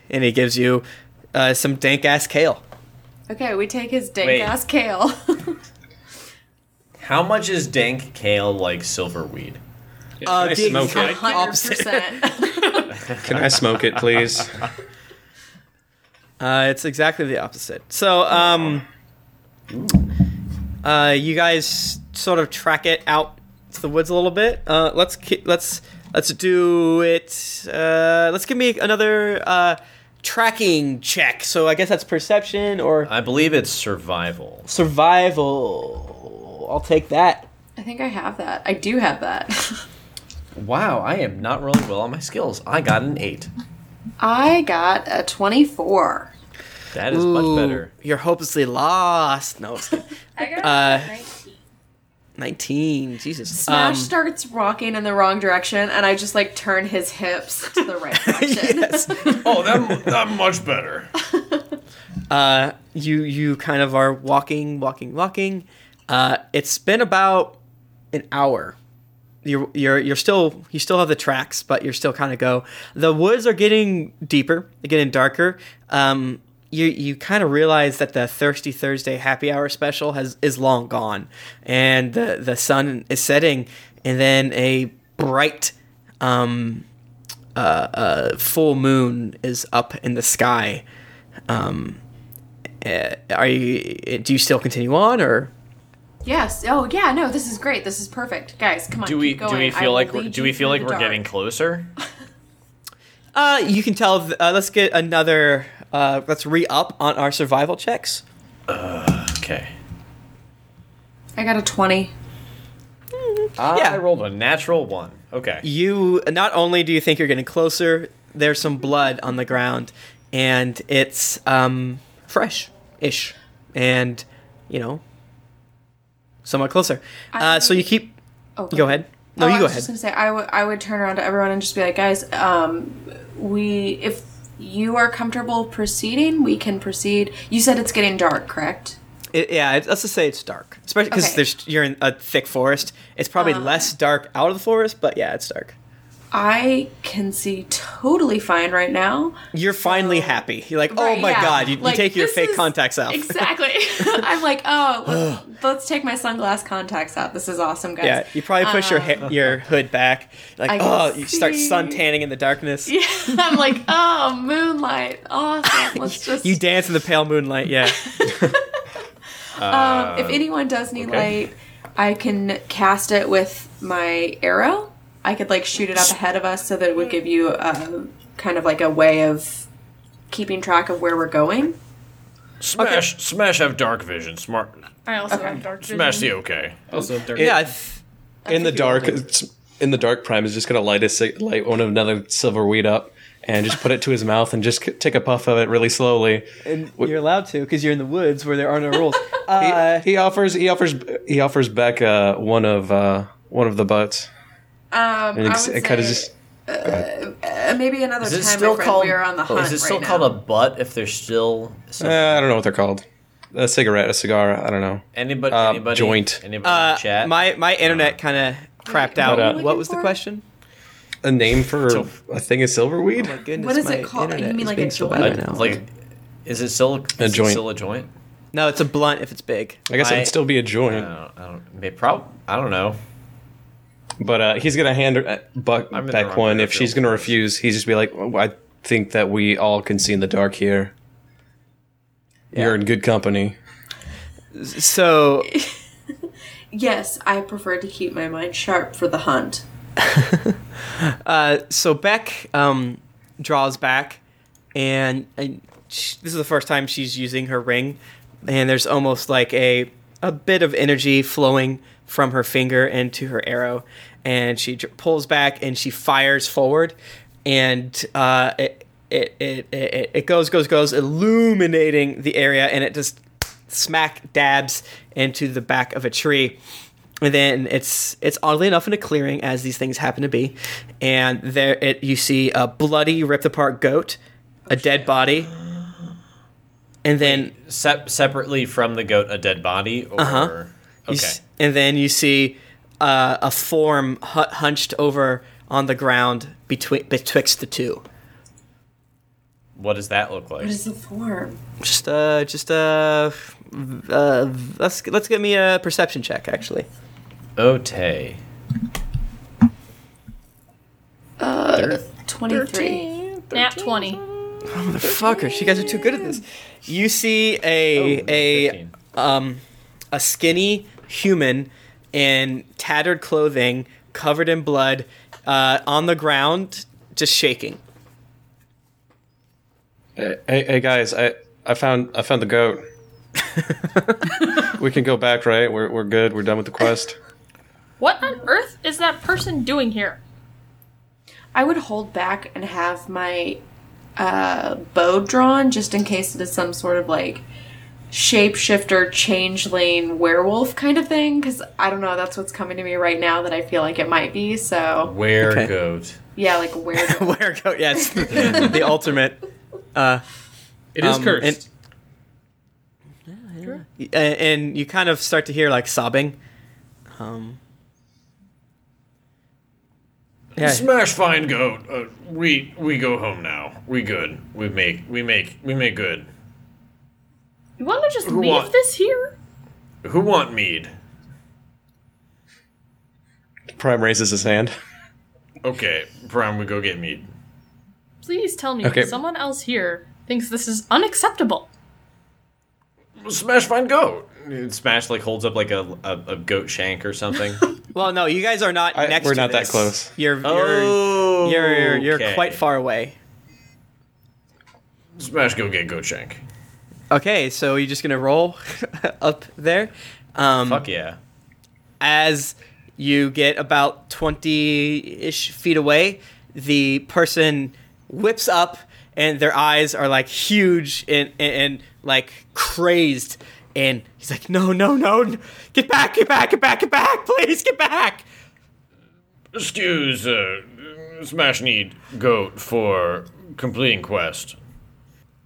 and he gives you uh, some dank ass kale. Okay, we take his dank Wait. ass kale. How much is dank kale like silverweed? Uh, Can I the smoke exact it? Opposite. percent. Can I smoke it, please? Uh, it's exactly the opposite. So, um, uh, you guys sort of track it out to the woods a little bit. Uh, let's ki- let's let's do it. Uh, let's give me another uh, tracking check. So I guess that's perception or I believe it's survival. survival. I'll take that. I think I have that. I do have that. Wow, I am not rolling well on my skills. I got an eight. I got a twenty-four. That is much better. You're hopelessly lost. No. I got Uh, 19. Jesus. Smash Um, starts rocking in the wrong direction, and I just like turn his hips to the right direction. yes. Oh, that, that much better. uh, you you kind of are walking, walking, walking. Uh, it's been about an hour. You're you're you're still you still have the tracks, but you're still kind of go. The woods are getting deeper, they're getting darker. Um, you you kind of realize that the Thirsty Thursday happy hour special has is long gone, and the the sun is setting, and then a bright um, uh, uh, full moon is up in the sky. Um, uh, are you? Do you still continue on, or Yes. Oh, yeah. No, this is great. This is perfect, guys. Come on. Do we keep going. do we feel will like we're, do we feel like we're dark. getting closer? uh, you can tell? Uh, let's get another. Uh, let's re up on our survival checks. Okay. I got a twenty. I Yeah. rolled a natural one. Okay. You not only do you think you're getting closer, there's some blood on the ground, and it's um fresh-ish, and you know, somewhat closer. Uh, so you keep. Oh, Go ahead. No, oh, you I go was ahead. just gonna say I would I would turn around to everyone and just be like, guys, um, we if you are comfortable proceeding, we can proceed. You said it's getting dark, correct? It, yeah, it, let's just say it's dark, especially because Okay. you're in a thick forest. It's probably ah. less dark out of the forest, but yeah, it's dark. I can see totally fine right now. You're finally happy. You're like, oh Right, my yeah. god, you, you take your fake is- contacts out. Exactly. I'm like, oh, let's, let's take my sunglass contacts out. This is awesome, guys. Yeah, you probably push your ha- your hood back. Like, I oh, you start sun tanning in the darkness. Yeah, I'm like, oh, moonlight, awesome. Let's just. You dance in the pale moonlight. Yeah. um, if anyone does need okay. light, I can cast it with my arrow. I could like shoot it up ahead of us so that it would give you a kind of like a way of keeping track of where we're going. Smash Smash have dark vision. Smart. I also Okay. have dark vision. Smash the okay. Also, dark. yeah. I th- in the dark, it's, in the dark, Prime is just gonna light a cig- light one of another silver weed up and just put it to his mouth and just c- take a puff of it really slowly. And you're allowed to because you're in the woods where there are no rules. Uh, he offers he offers he offers back uh, one of uh, one of the butts. Um, And I it's- would it kind of just uh, maybe another Is it time, still my friend. called? we are on the hunt is it right still now. called a butt if there's still some, uh, I don't know what they're called. A cigarette, a cigar. I don't know. anybody? uh, anybody? joint. Anybody uh, chat? my my internet kind of crapped out. But, uh, what was the question? A name for a thing of silverweed? Oh my goodness, What is my it called? You mean like being a so joint? bad now. like, is it still is it joint. still a joint? no, it's a blunt if it's big. I guess I- it'd still be a joint. don't. I don't. Maybe prob- I don't know. But uh, he's gonna hand her uh, Buck I'm in the back wrong one. pair If of she's gonna force. refuse, he's just be like, well, "I think that we all can see in the dark here. You're in good company." So Yes, I prefer to keep my mind sharp for the hunt. Uh, so Beck um, draws back, and, and sh this is the first time she's using her ring, and there's almost like a a bit of energy flowing from her finger into her arrow, and she pulls back and she fires forward, and uh, it, it, it it it goes goes goes, illuminating the area, and it just smack dabs into the back of a tree and then it's it's oddly enough in a clearing as these things happen to be and there it you see a bloody ripped apart goat a dead body and then Sep- separately from the goat, a dead body, or Uh-huh. okay. s- and then you see uh, a form hu- hunched over on the ground between betwixt the two What does that look like? What is the form? just uh just uh, uh let's let's give me a perception check actually Ote. Uh, 23. Nat 20. Motherfuckers, you guys are too good at this. You see a Oh, a 15. um a skinny human in tattered clothing, covered in blood, uh, on the ground, just shaking. Hey, hey, hey, guys, I I found I found the goat. we can go back, right? We're we're good. We're done with the quest. What on earth is that person doing here? I would hold back and have my uh, bow drawn just in case it is some sort of like shapeshifter, changeling, werewolf kind of thing. Because I don't know, that's what's coming to me right now that I feel like it might be. So Where Okay. goat? yeah, like a werewolf. Where go? Yes, the ultimate. Uh, It is Um, cursed. and, and you kind of start to hear like sobbing. Um, yeah, Smash fine goat. Uh, we we go home now. We good. We make we make we make good. You want to just Who leave want- this here? Who want mead? Prime raises his hand. Okay, Prime, we go get mead. Please tell me Okay. someone else here thinks this is unacceptable. Smash fine goat. Smash like holds up like a, a, a goat shank or something. Well, no, you guys are not I- next. we're to not that this. close. You're you're oh, you're you're okay. quite far away. Smash go get goat shank. Okay, so you're just gonna roll up there. Um, Fuck yeah. as you get about 20-ish feet away the person whips up and their eyes are like huge and, and, and like crazed and he's like no no no get back get back get back get back please get back Excuse, uh, Smash need goat for completing quest.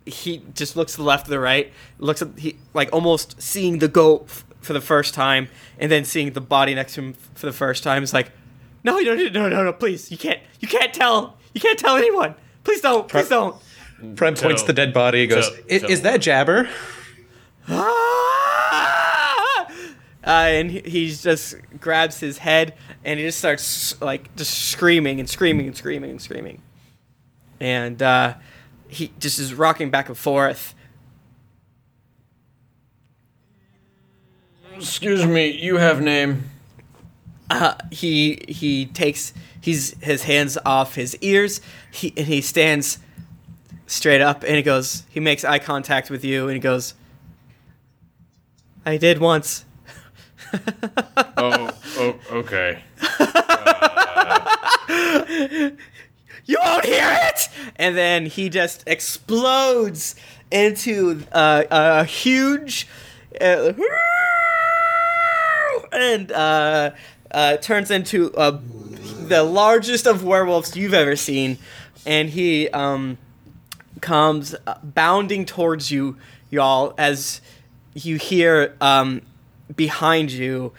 He just looks to the left to the right looks at he like almost seeing the goat f- for the first time and then seeing the body next to him f- for the first time is like no no no no no no please you can't you can't tell you can't tell anyone please don't please don't Prime points So- to the dead body. He goes, so- "I- so- "Is that Jabber?" Ah! Uh, and he, he just grabs his head and he just starts like just screaming and screaming and screaming and screaming. And uh, he just is rocking back and forth. Excuse me, you have name? Uh, he he takes he's his hands off his ears. He and he stands straight up and he goes. He makes eye contact with you and he goes. I did once. Oh, oh, okay. You won't hear it! and then he just explodes into uh, a huge uh, and uh, uh, turns into uh, the largest of werewolves you've ever seen, and he um, comes uh, bounding towards you, y'all, as you hear um, behind you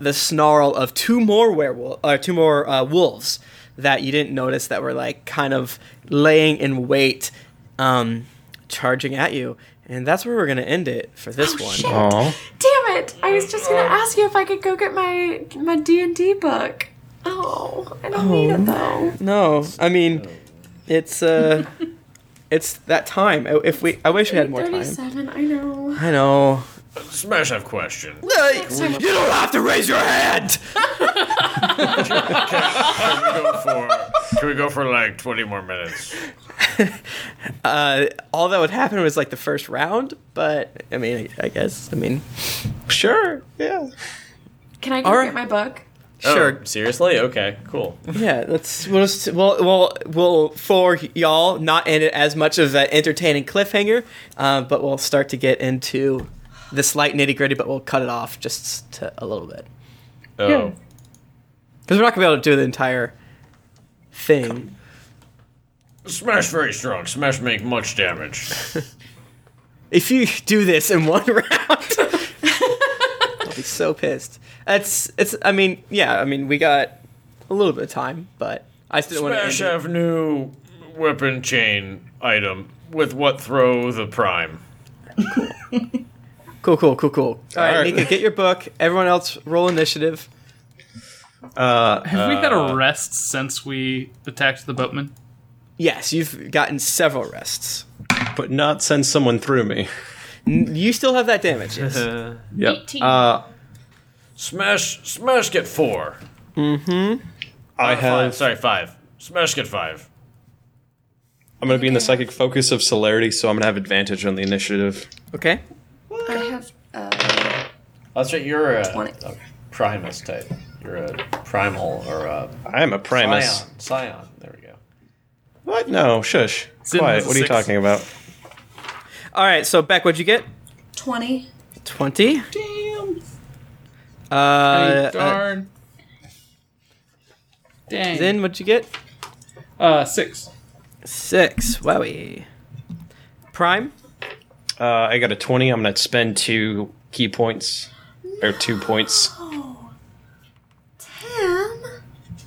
the snarl of two more werewolf, or two more wolves that you didn't notice that were like kind of laying in wait, um, charging at you. And that's where we're gonna end it for this one. shit. Aw. Damn it! I was just gonna ask you if I could go get my my D and D book. Oh, I don't need it though. No, I mean, it's uh, it's that time. If we, I wish we had more time. Thirty-seven. I know. I know. Smash have question. You don't have to raise your hand. Can we go for? Can we go for like twenty more minutes? Uh, all that would happen was like the first round, but I mean, I guess, I mean, Sure. Yeah. Can I go Alright. get my book? sure. Oh, seriously? Okay. Cool. Yeah, let's we'll just, we'll, we'll we'll for y'all not end it as much of an entertaining cliffhanger, uh, but we'll start to get into the slight nitty gritty, but we'll cut it off just to, a little bit Oh. because we're not gonna be able to do the entire thing. Smash very strong. Smash make much damage. If you do this in one round, I'll be so pissed. It's it's. I mean, yeah. I mean, we got a little bit of time, but I still want to end Smash it. have new weapon chain item with what throw the prime. Cool, cool, cool, cool. Cool. All right, All right. Nika, get your book. Everyone else, roll initiative. Uh, Have we had a rest since we attacked the boatman? Yes, you've gotten several rests. but not send someone through me. N- You still have that damage. Yes. Yep. 18. Uh, Smash, smash get four. I Uh, have. five. Sorry, five. Smash get five. I'm gonna be in the psychic focus of celerity, so I'm gonna have advantage on the initiative. okay. I have. Uh, That's right. You're a, 20. a Primus type. You're a primal or a I am a Primus. Scion. Scion. There we go. What? No, shush. Zin Quiet. What are you six. talking about? All right. So Beck, what'd you get? Twenty. Twenty. Damn. Uh, uh, darn. Dang. then what'd you get? uh, six. Six. Wowie. Prime. Uh, I got a 20. I'm gonna spend two key points, or two points. Ten.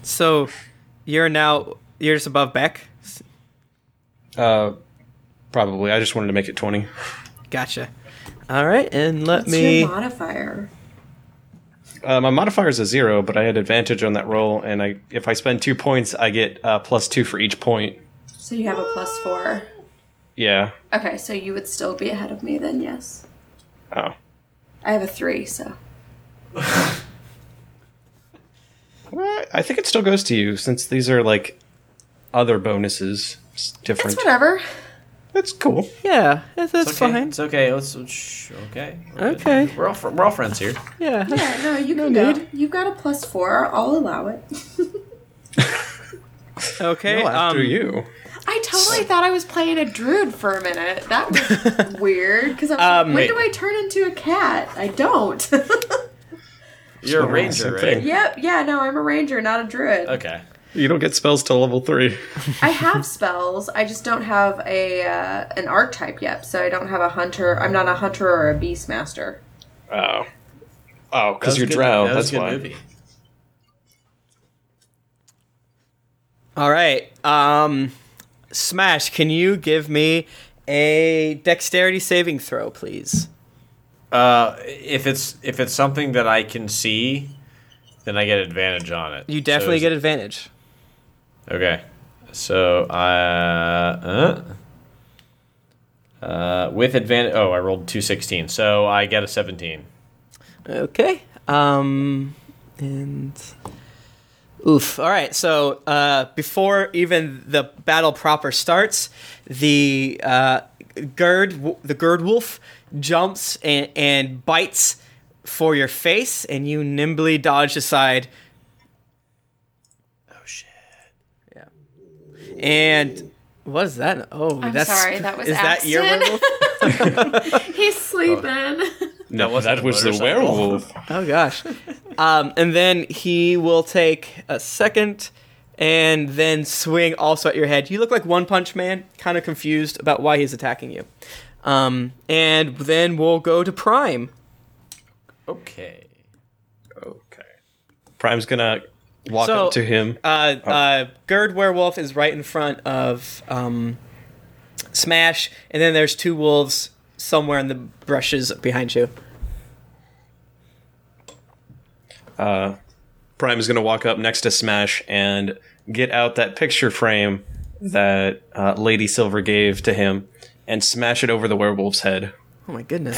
So you're now you're just above Beck. Uh, probably. I just wanted to make it 20. Gotcha. All right, and let What's me. your modifier? Uh, my modifier is a zero, but I had advantage on that roll, and I if I spend two points, I get uh, plus two for each point. So you have a plus four. Yeah. Okay, so you would still be ahead of me then, yes. Oh. I have a three, so. I think it still goes to you since these are like other bonuses. It's different. It's whatever. That's cool. Yeah, that's, that's It's okay. fine. It's okay. Let's. Shh, okay. We're good. Okay. We're all fr- we're all friends here. Yeah. Yeah, no, you can go. You've got a plus four. I'll allow it. Okay. No, after um, you. I totally thought I was playing a druid for a minute. That was weird because I was Um, like, when wait. do I turn into a cat? I don't. You're a ranger, right? thing. yep, yeah, no, I'm a ranger, not a druid. Okay. You don't get spells till level three. I have spells. I just don't have a uh, an archetype yet, so I don't have a hunter. I'm not a hunter or a beast master. Oh. Oh, because you're good- drow. that was That's a good why. movie. All right. Um, Smash, can you give me a dexterity saving throw, please? Uh, if it's if it's something that I can see, then I get advantage on it. You definitely So get advantage. Okay. So uh, uh, uh, with advantage. Oh, I rolled two sixteen, so I get a seventeen. Okay. Um, and oof. All right. So uh, before even the battle proper starts, the uh, Gerd the Gerd wolf jumps and, and bites for your face, and you nimbly dodge aside. Oh shit! Yeah. And What is that? Oh, I'm that's sorry, that was is that your Axton. werewolf? He's sleeping. No, wasn't that was the werewolf. Oh gosh. Um, and then he will take a second and then swing also at your head. You look like One Punch Man, kind of confused about why he's attacking you. Um, and then we'll go to Prime. Okay. Okay. Prime's gonna walk So- up to him. Uh, uh, Gerd Werewolf is right in front of um, Smash, and then there's two wolves somewhere in the brushes behind you. Uh, Prime is gonna walk up next to Smash and get out that picture frame that uh, Lady Silver gave to him and smash it over the werewolf's head. Oh my goodness.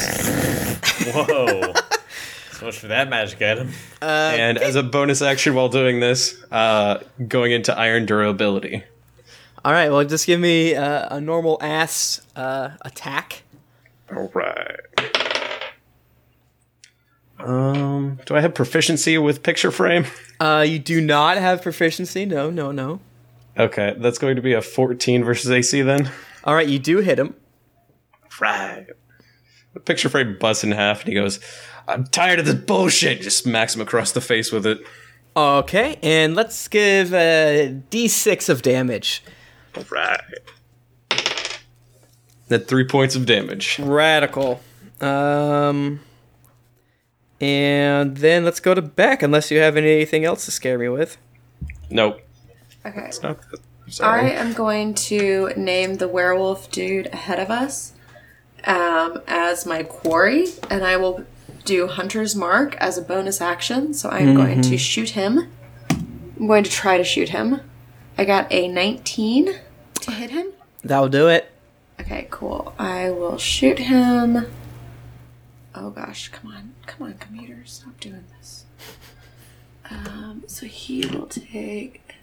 Whoa. so much for that magic item. and as a bonus action while doing this, uh, going into iron durability. All right, well, just give me uh, a normal ass uh, attack. All right. Um, do I have proficiency with picture frame? Uh, you do not have proficiency. No, no, no. Okay, that's going to be a 14 versus AC then. All right, you do hit him. Right. The picture frame busts in half and he goes, I'm tired of this bullshit. Just smacks him across the face with it. Okay, and let's give a d6 of damage. Right. That three points of damage. Radical. Um, and then let's go to Beck, unless you have anything else to scare me with. Nope. Okay. It's not that. I am going to name the werewolf dude ahead of us um, as my quarry, and I will do Hunter's Mark as a bonus action. So I'm going to shoot him. I'm going to try to shoot him. I got a 19 to hit him. That'll do it. Okay, cool. I will shoot him. Oh gosh, come on. Come on, computer. Stop doing this. Um, so he will take.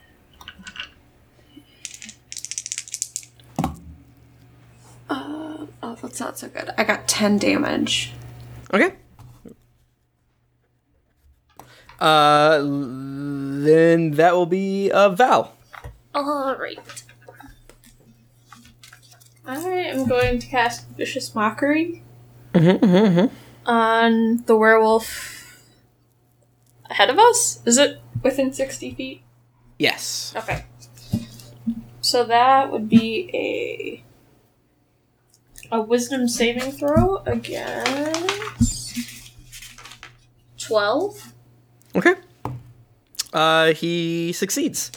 Uh, oh, that's not so good. I got 10 damage. Okay. Uh, then that will be uh, Val. Alright. I am going to cast Vicious Mockery mm-hmm, mm-hmm, mm-hmm. on the werewolf ahead of us. Is it within 60 feet? Yes. Okay. So that would be a a wisdom saving throw against 12. Okay. Uh, he succeeds.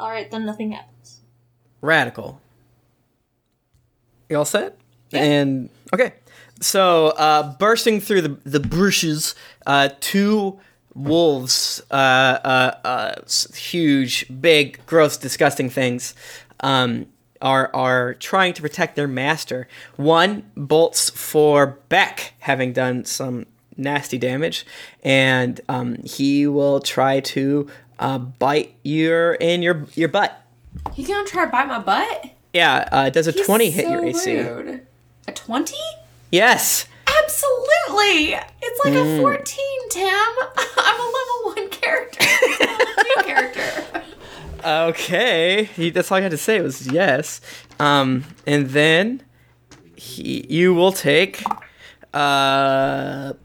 Alright, then nothing happens. Radical. You all set? And okay. So, uh, bursting through the the bushes, uh, two wolves, uh, uh, uh, huge, big, gross, disgusting things, um, are are trying to protect their master. One bolts for Beck, having done some nasty damage, and um, he will try to uh, bite your in your your butt. He's gonna try to bite my butt? Yeah, uh, does a He's 20 hit your AC? rude. A 20? Yes. Absolutely! It's like Mm. a 14, Tim. I'm a level 1 character. Level 2 character. Okay. He, that's all I had to say was yes. Um, and then he, you will take. Uh,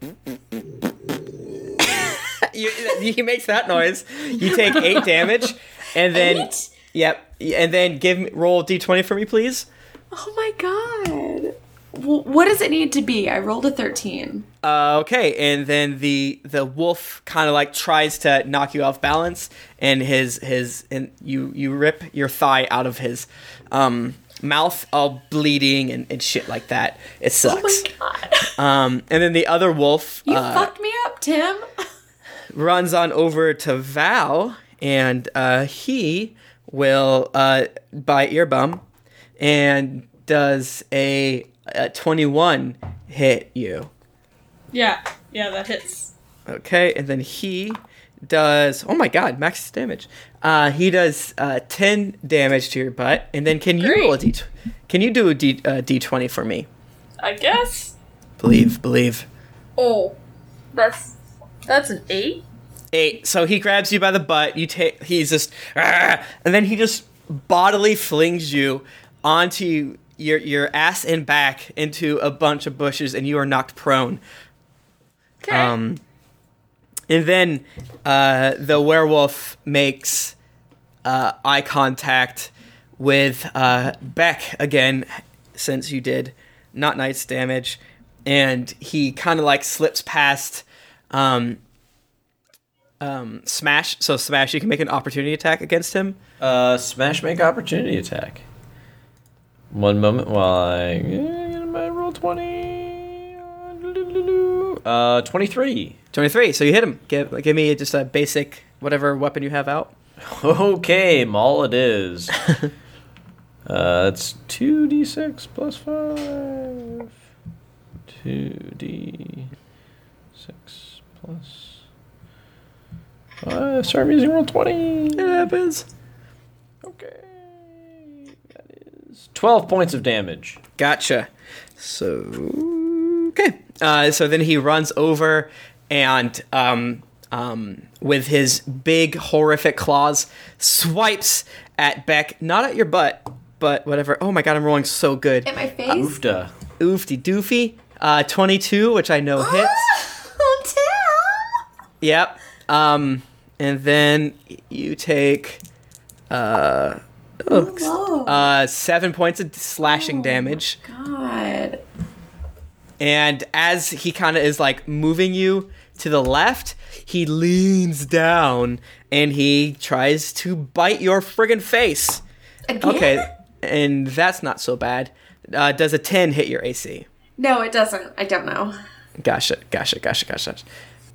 you, he makes that noise. You take eight damage, and then Eight? yep, and then give me roll d20 for me, please. Oh my god. W- what does it need to be? I rolled a 13. Uh, okay, and then the the wolf kind of like tries to knock you off balance, and his his and you you rip your thigh out of his um, mouth, all bleeding and, and shit like that. It sucks. Oh my god. um, and then the other wolf You uh, fucked me up, Tim. runs on over to Val, and uh, he will uh, bite your bum, and does a, a twenty one hit you. Yeah, yeah, that hits. Okay, and then he does. Oh my god, max damage. Uh, he does uh, ten damage to your butt, and then can you roll a d? Can you do a d uh, d twenty for me? I guess. Believe, believe. Oh, that's that's an eight. Eight. So he grabs you by the butt. You take. He's just, and then he just bodily flings you onto your your ass and back into a bunch of bushes, and you are knocked prone. Okay. Um, and then uh, the werewolf makes uh, eye contact with uh, Beck again, since you did not Knight's damage, and he kind of like slips past um, um, Smash. So Smash, you can make an opportunity attack against him. Uh, smash make opportunity attack. One moment while I get my roll twenty. Uh, twenty-three. Twenty-three. So you hit him. Give give me just a basic whatever weapon you have out. Okay, Maul it is. uh, it's two d six plus five. Two d six plus. Uh, sorry, I'm using Roll20. It happens. Okay, that is twelve points of damage. Gotcha. So okay. Uh, so then he runs over and um, um, with his big horrific claws swipes at Beck, not at your butt, but whatever. Oh my god, I'm rolling so good. In my face. Oofda. Oofty doofy. Uh, 22, which I know hits. Oh, Tim. Yep. Um, and then you take uh, oh, uh, seven points of slashing damage. God. And as he kind of is like moving you to the left, he leans down and he tries to bite your friggin' face. Again? Okay, and that's not so bad. Uh, does a 10 hit your AC? No, it doesn't. I don't know. Gotcha, gotcha, gotcha, gotcha.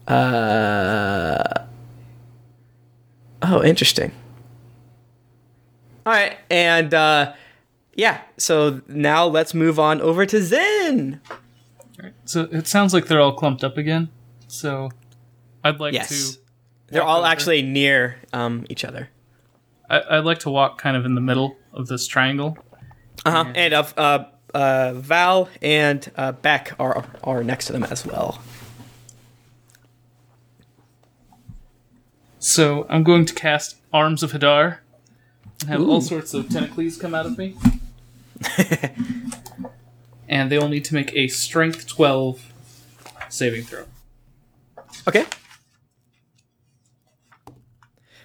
Uh, oh, interesting. All right, and uh, yeah, so now let's move on over to Zen. So it sounds like they're all clumped up again. So I'd like Yes. to. They're all over. actually near um, each other. I, I'd like to walk kind of in the middle of this triangle. Uh-huh. And uh, uh, uh, Val and uh, Beck are are next to them as well. So I'm going to cast Arms of Hadar and have all sorts of tentacles come out of me. and they all need to make a Strength 12 saving throw. Okay.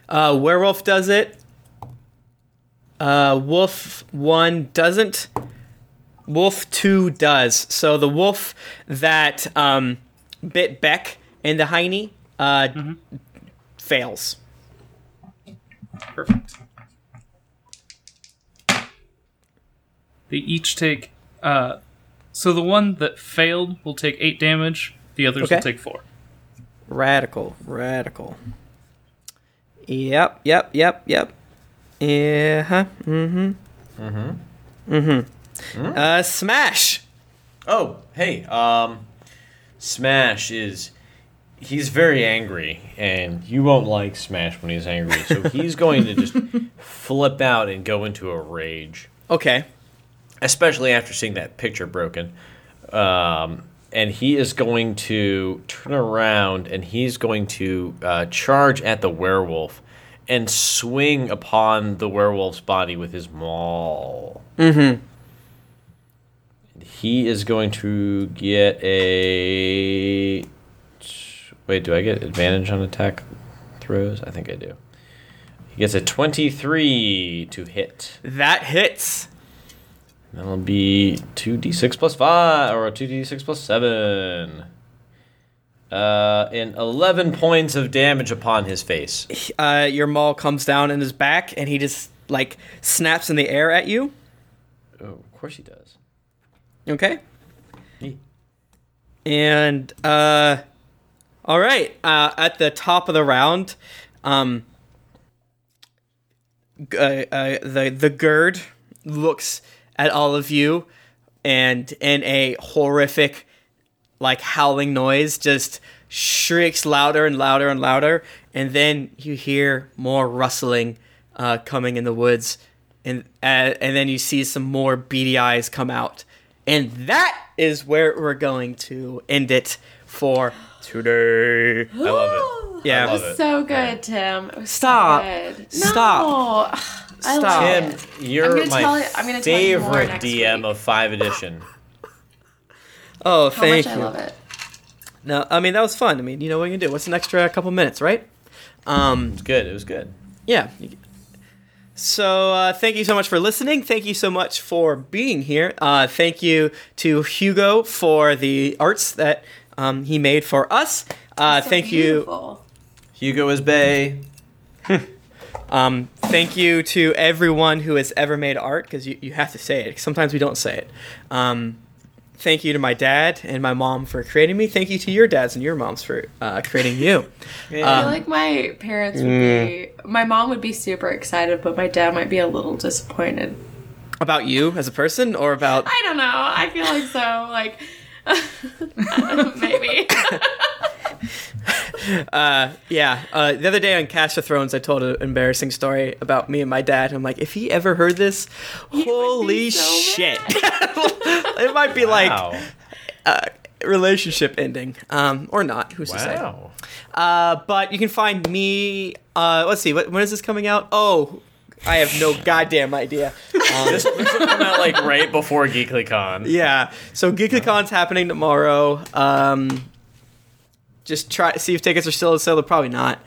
Uh, werewolf does it. Uh, wolf one doesn't. Wolf two does. So the wolf that um, bit Beck in the hiney uh, fails. Perfect. They each take. Uh, so the one that failed will take 8 damage, the others Okay. will take 4. Radical, radical. Yep, yep, yep, yep. Yeah, huh. Mm-hmm. Mm-hmm. Mm-hmm. Uh, smash. Oh, hey, um, Smash is. He's very angry, and you won't like Smash when he's angry, so he's going to just flip out and go into a rage, Okay. especially after seeing that picture broken. Um, and he is going to turn around and he's going to uh, charge at the werewolf and swing upon the werewolf's body with his maul. Mm-hmm. He is going to get a. Wait, do I get advantage on attack throws? I think I do. He gets a 23 to hit. That hits. That'll be 2d6 plus 5, or 2d6 plus 7. Uh, and 11 points of damage upon his face. Uh, your maul comes down in his back, and he just like snaps in the air at you. Oh, of course he does. Okay. And uh, all right. Uh, at the top of the round, um, uh, uh, the the Gerd looks at all of you, and in a horrific, like howling noise, just shrieks louder and louder and louder, and then you hear more rustling uh, coming in the woods, and uh, and then you see some more beady eyes come out, and that is where we're going to end it for today. I love it. Yeah. I love it. So good, Tim. It was so Stop. good. Stop. No. I Stop. love Tim, it. you're I'm my tell you- I'm gonna tell you favorite DM week. of Five Edition. Oh, How thank much you. I love it. No, I mean that was fun. I mean, you know what you can do. What's an extra couple minutes, right? Um, was good. It was good. yeah. So uh, thank you so much for listening. Thank you so much for being here. Uh, thank you to Hugo for the arts that um, he made for us. Uh, So thank you. Hugo is Bay. Um, thank you to everyone who has ever made art because you, you have to say it. Sometimes we don't say it. Um, thank you to my dad and my mom for creating me. Thank you to your dads and your moms for uh, creating you. I feel Um, like my parents would be. My mom would be super excited, but my dad might be a little disappointed. about you as a person or about I don't know. I feel like so. Like maybe. uh, yeah uh, the other day on Cast of Thrones I told an embarrassing story about me and my dad I'm like if he ever heard this holy so shit it might be like Wow. uh, relationship ending um, or not who's to say Wow. uh, but you can find me uh, let's see what, when is this coming out oh I have no goddamn idea um, This will come out like right before GeeklyCon. Yeah. So GeeklyCon's happening tomorrow. Um, just try to see if tickets are still on sale. They're probably not.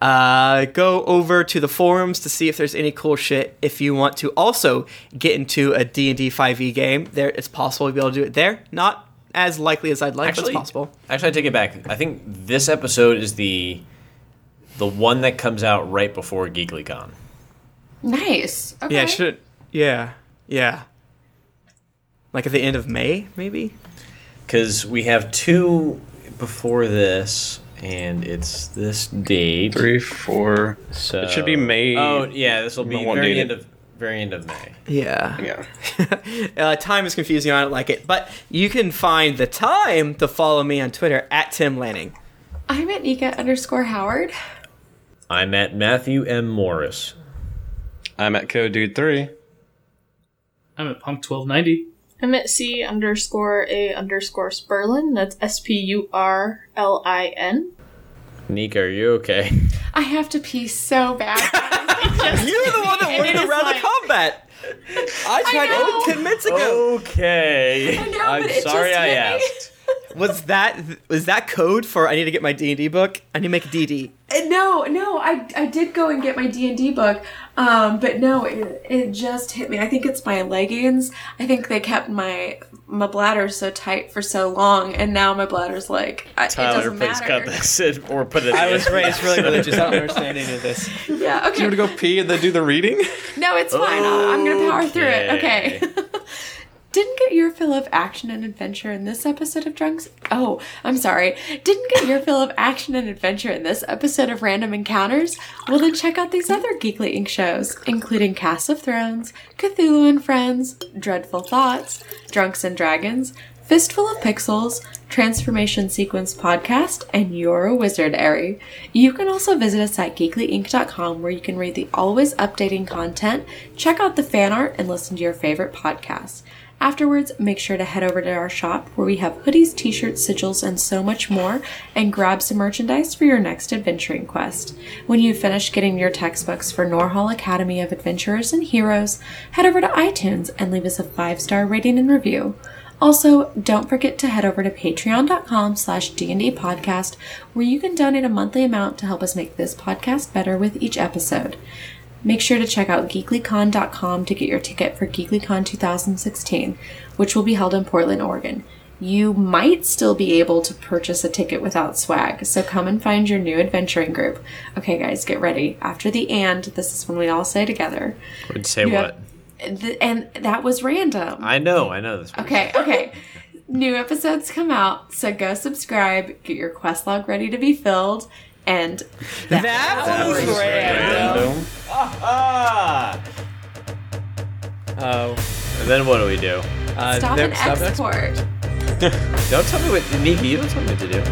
Uh, go over to the forums to see if there's any cool shit. If you want to also get into a D&D 5e game, there it's possible to be able to do it there. Not as likely as I'd like, but it's possible. Actually, I take it back. I think this episode is the the one that comes out right before GeeklyCon. Nice. Okay. Yeah, should yeah. Yeah. Like at the end of May, maybe? Because we have two before this, and it's this date. Three, four. So It should be May. Oh yeah, this will be No one very did end of very end of May. Yeah. Yeah. uh, time is confusing. I don't like it. But you can find the time to follow me on Twitter at Tim Lanning. I'm at Nika underscore Howard. I'm at Matthew M Morris. I'm at Code Dude 3. I'm at Punk twelve ninety. I'm at C underscore A underscore Spurlin. That's S P U R L I N. Nika, are you okay? I have to pee so bad. You're the one that And wanted to is run like- the combat. I tried know. it ten minutes ago. Okay. know, I'm sorry I asked. Was that was that code for I need to get my D and D book? I need to make a DD. Uh, no, no, I, I did go and get my D and D book, um, but no, it, it just hit me. I think it's my leggings. I think they kept my my bladder so tight for so long, and now my bladder's like I, it Tyler, doesn't please matter. cut this in, or put it. I in. was raised really religious. I don't understand any of this. Yeah, okay. You want to go pee and then do the reading? No, it's fine. I'll, I'm gonna power through it. Okay. Didn't get your fill of action and adventure in this episode of Drunks. Oh, I'm sorry. Didn't get your fill of action and adventure in this episode of Random Encounters? Well, then check out these other Geekly Inc. shows, including Cast of Thrones, Cthulhu and Friends, Dreadful Thoughts, Drunks and Dragons, Fistful of Pixels, Transformation Sequence Podcast, and You're a Wizard, Ari. You can also visit us at geeklyinc.com where you can read the always updating content, check out the fan art, and listen to your favorite podcasts. Afterwards, make sure to head over to our shop where we have hoodies, t shirts, sigils, and so much more, and grab some merchandise for your next adventuring quest. When you've finished getting your textbooks for Norhall Academy of Adventurers and Heroes, head over to iTunes and leave us a five star rating and review. Also, don't forget to head over to patreon.com slash D&D podcast where you can donate a monthly amount to help us make this podcast better with each episode. Make sure to check out geeklycon.com to get your ticket for GeeklyCon 2016, which will be held in Portland, Oregon. You might still be able to purchase a ticket without swag, so come and find your new adventuring group. Okay, guys, get ready. After the and, this is when we all say together. Would say You what? have- th- and that was random. I know, I know this. Okay, okay. New episodes come out, so go subscribe, get your quest log ready to be filled, and That, was random. Random. Ah! Oh, And then what do we do? uh, stop there- and stop export. Don't tell me what, Nika. You don't tell me what to do.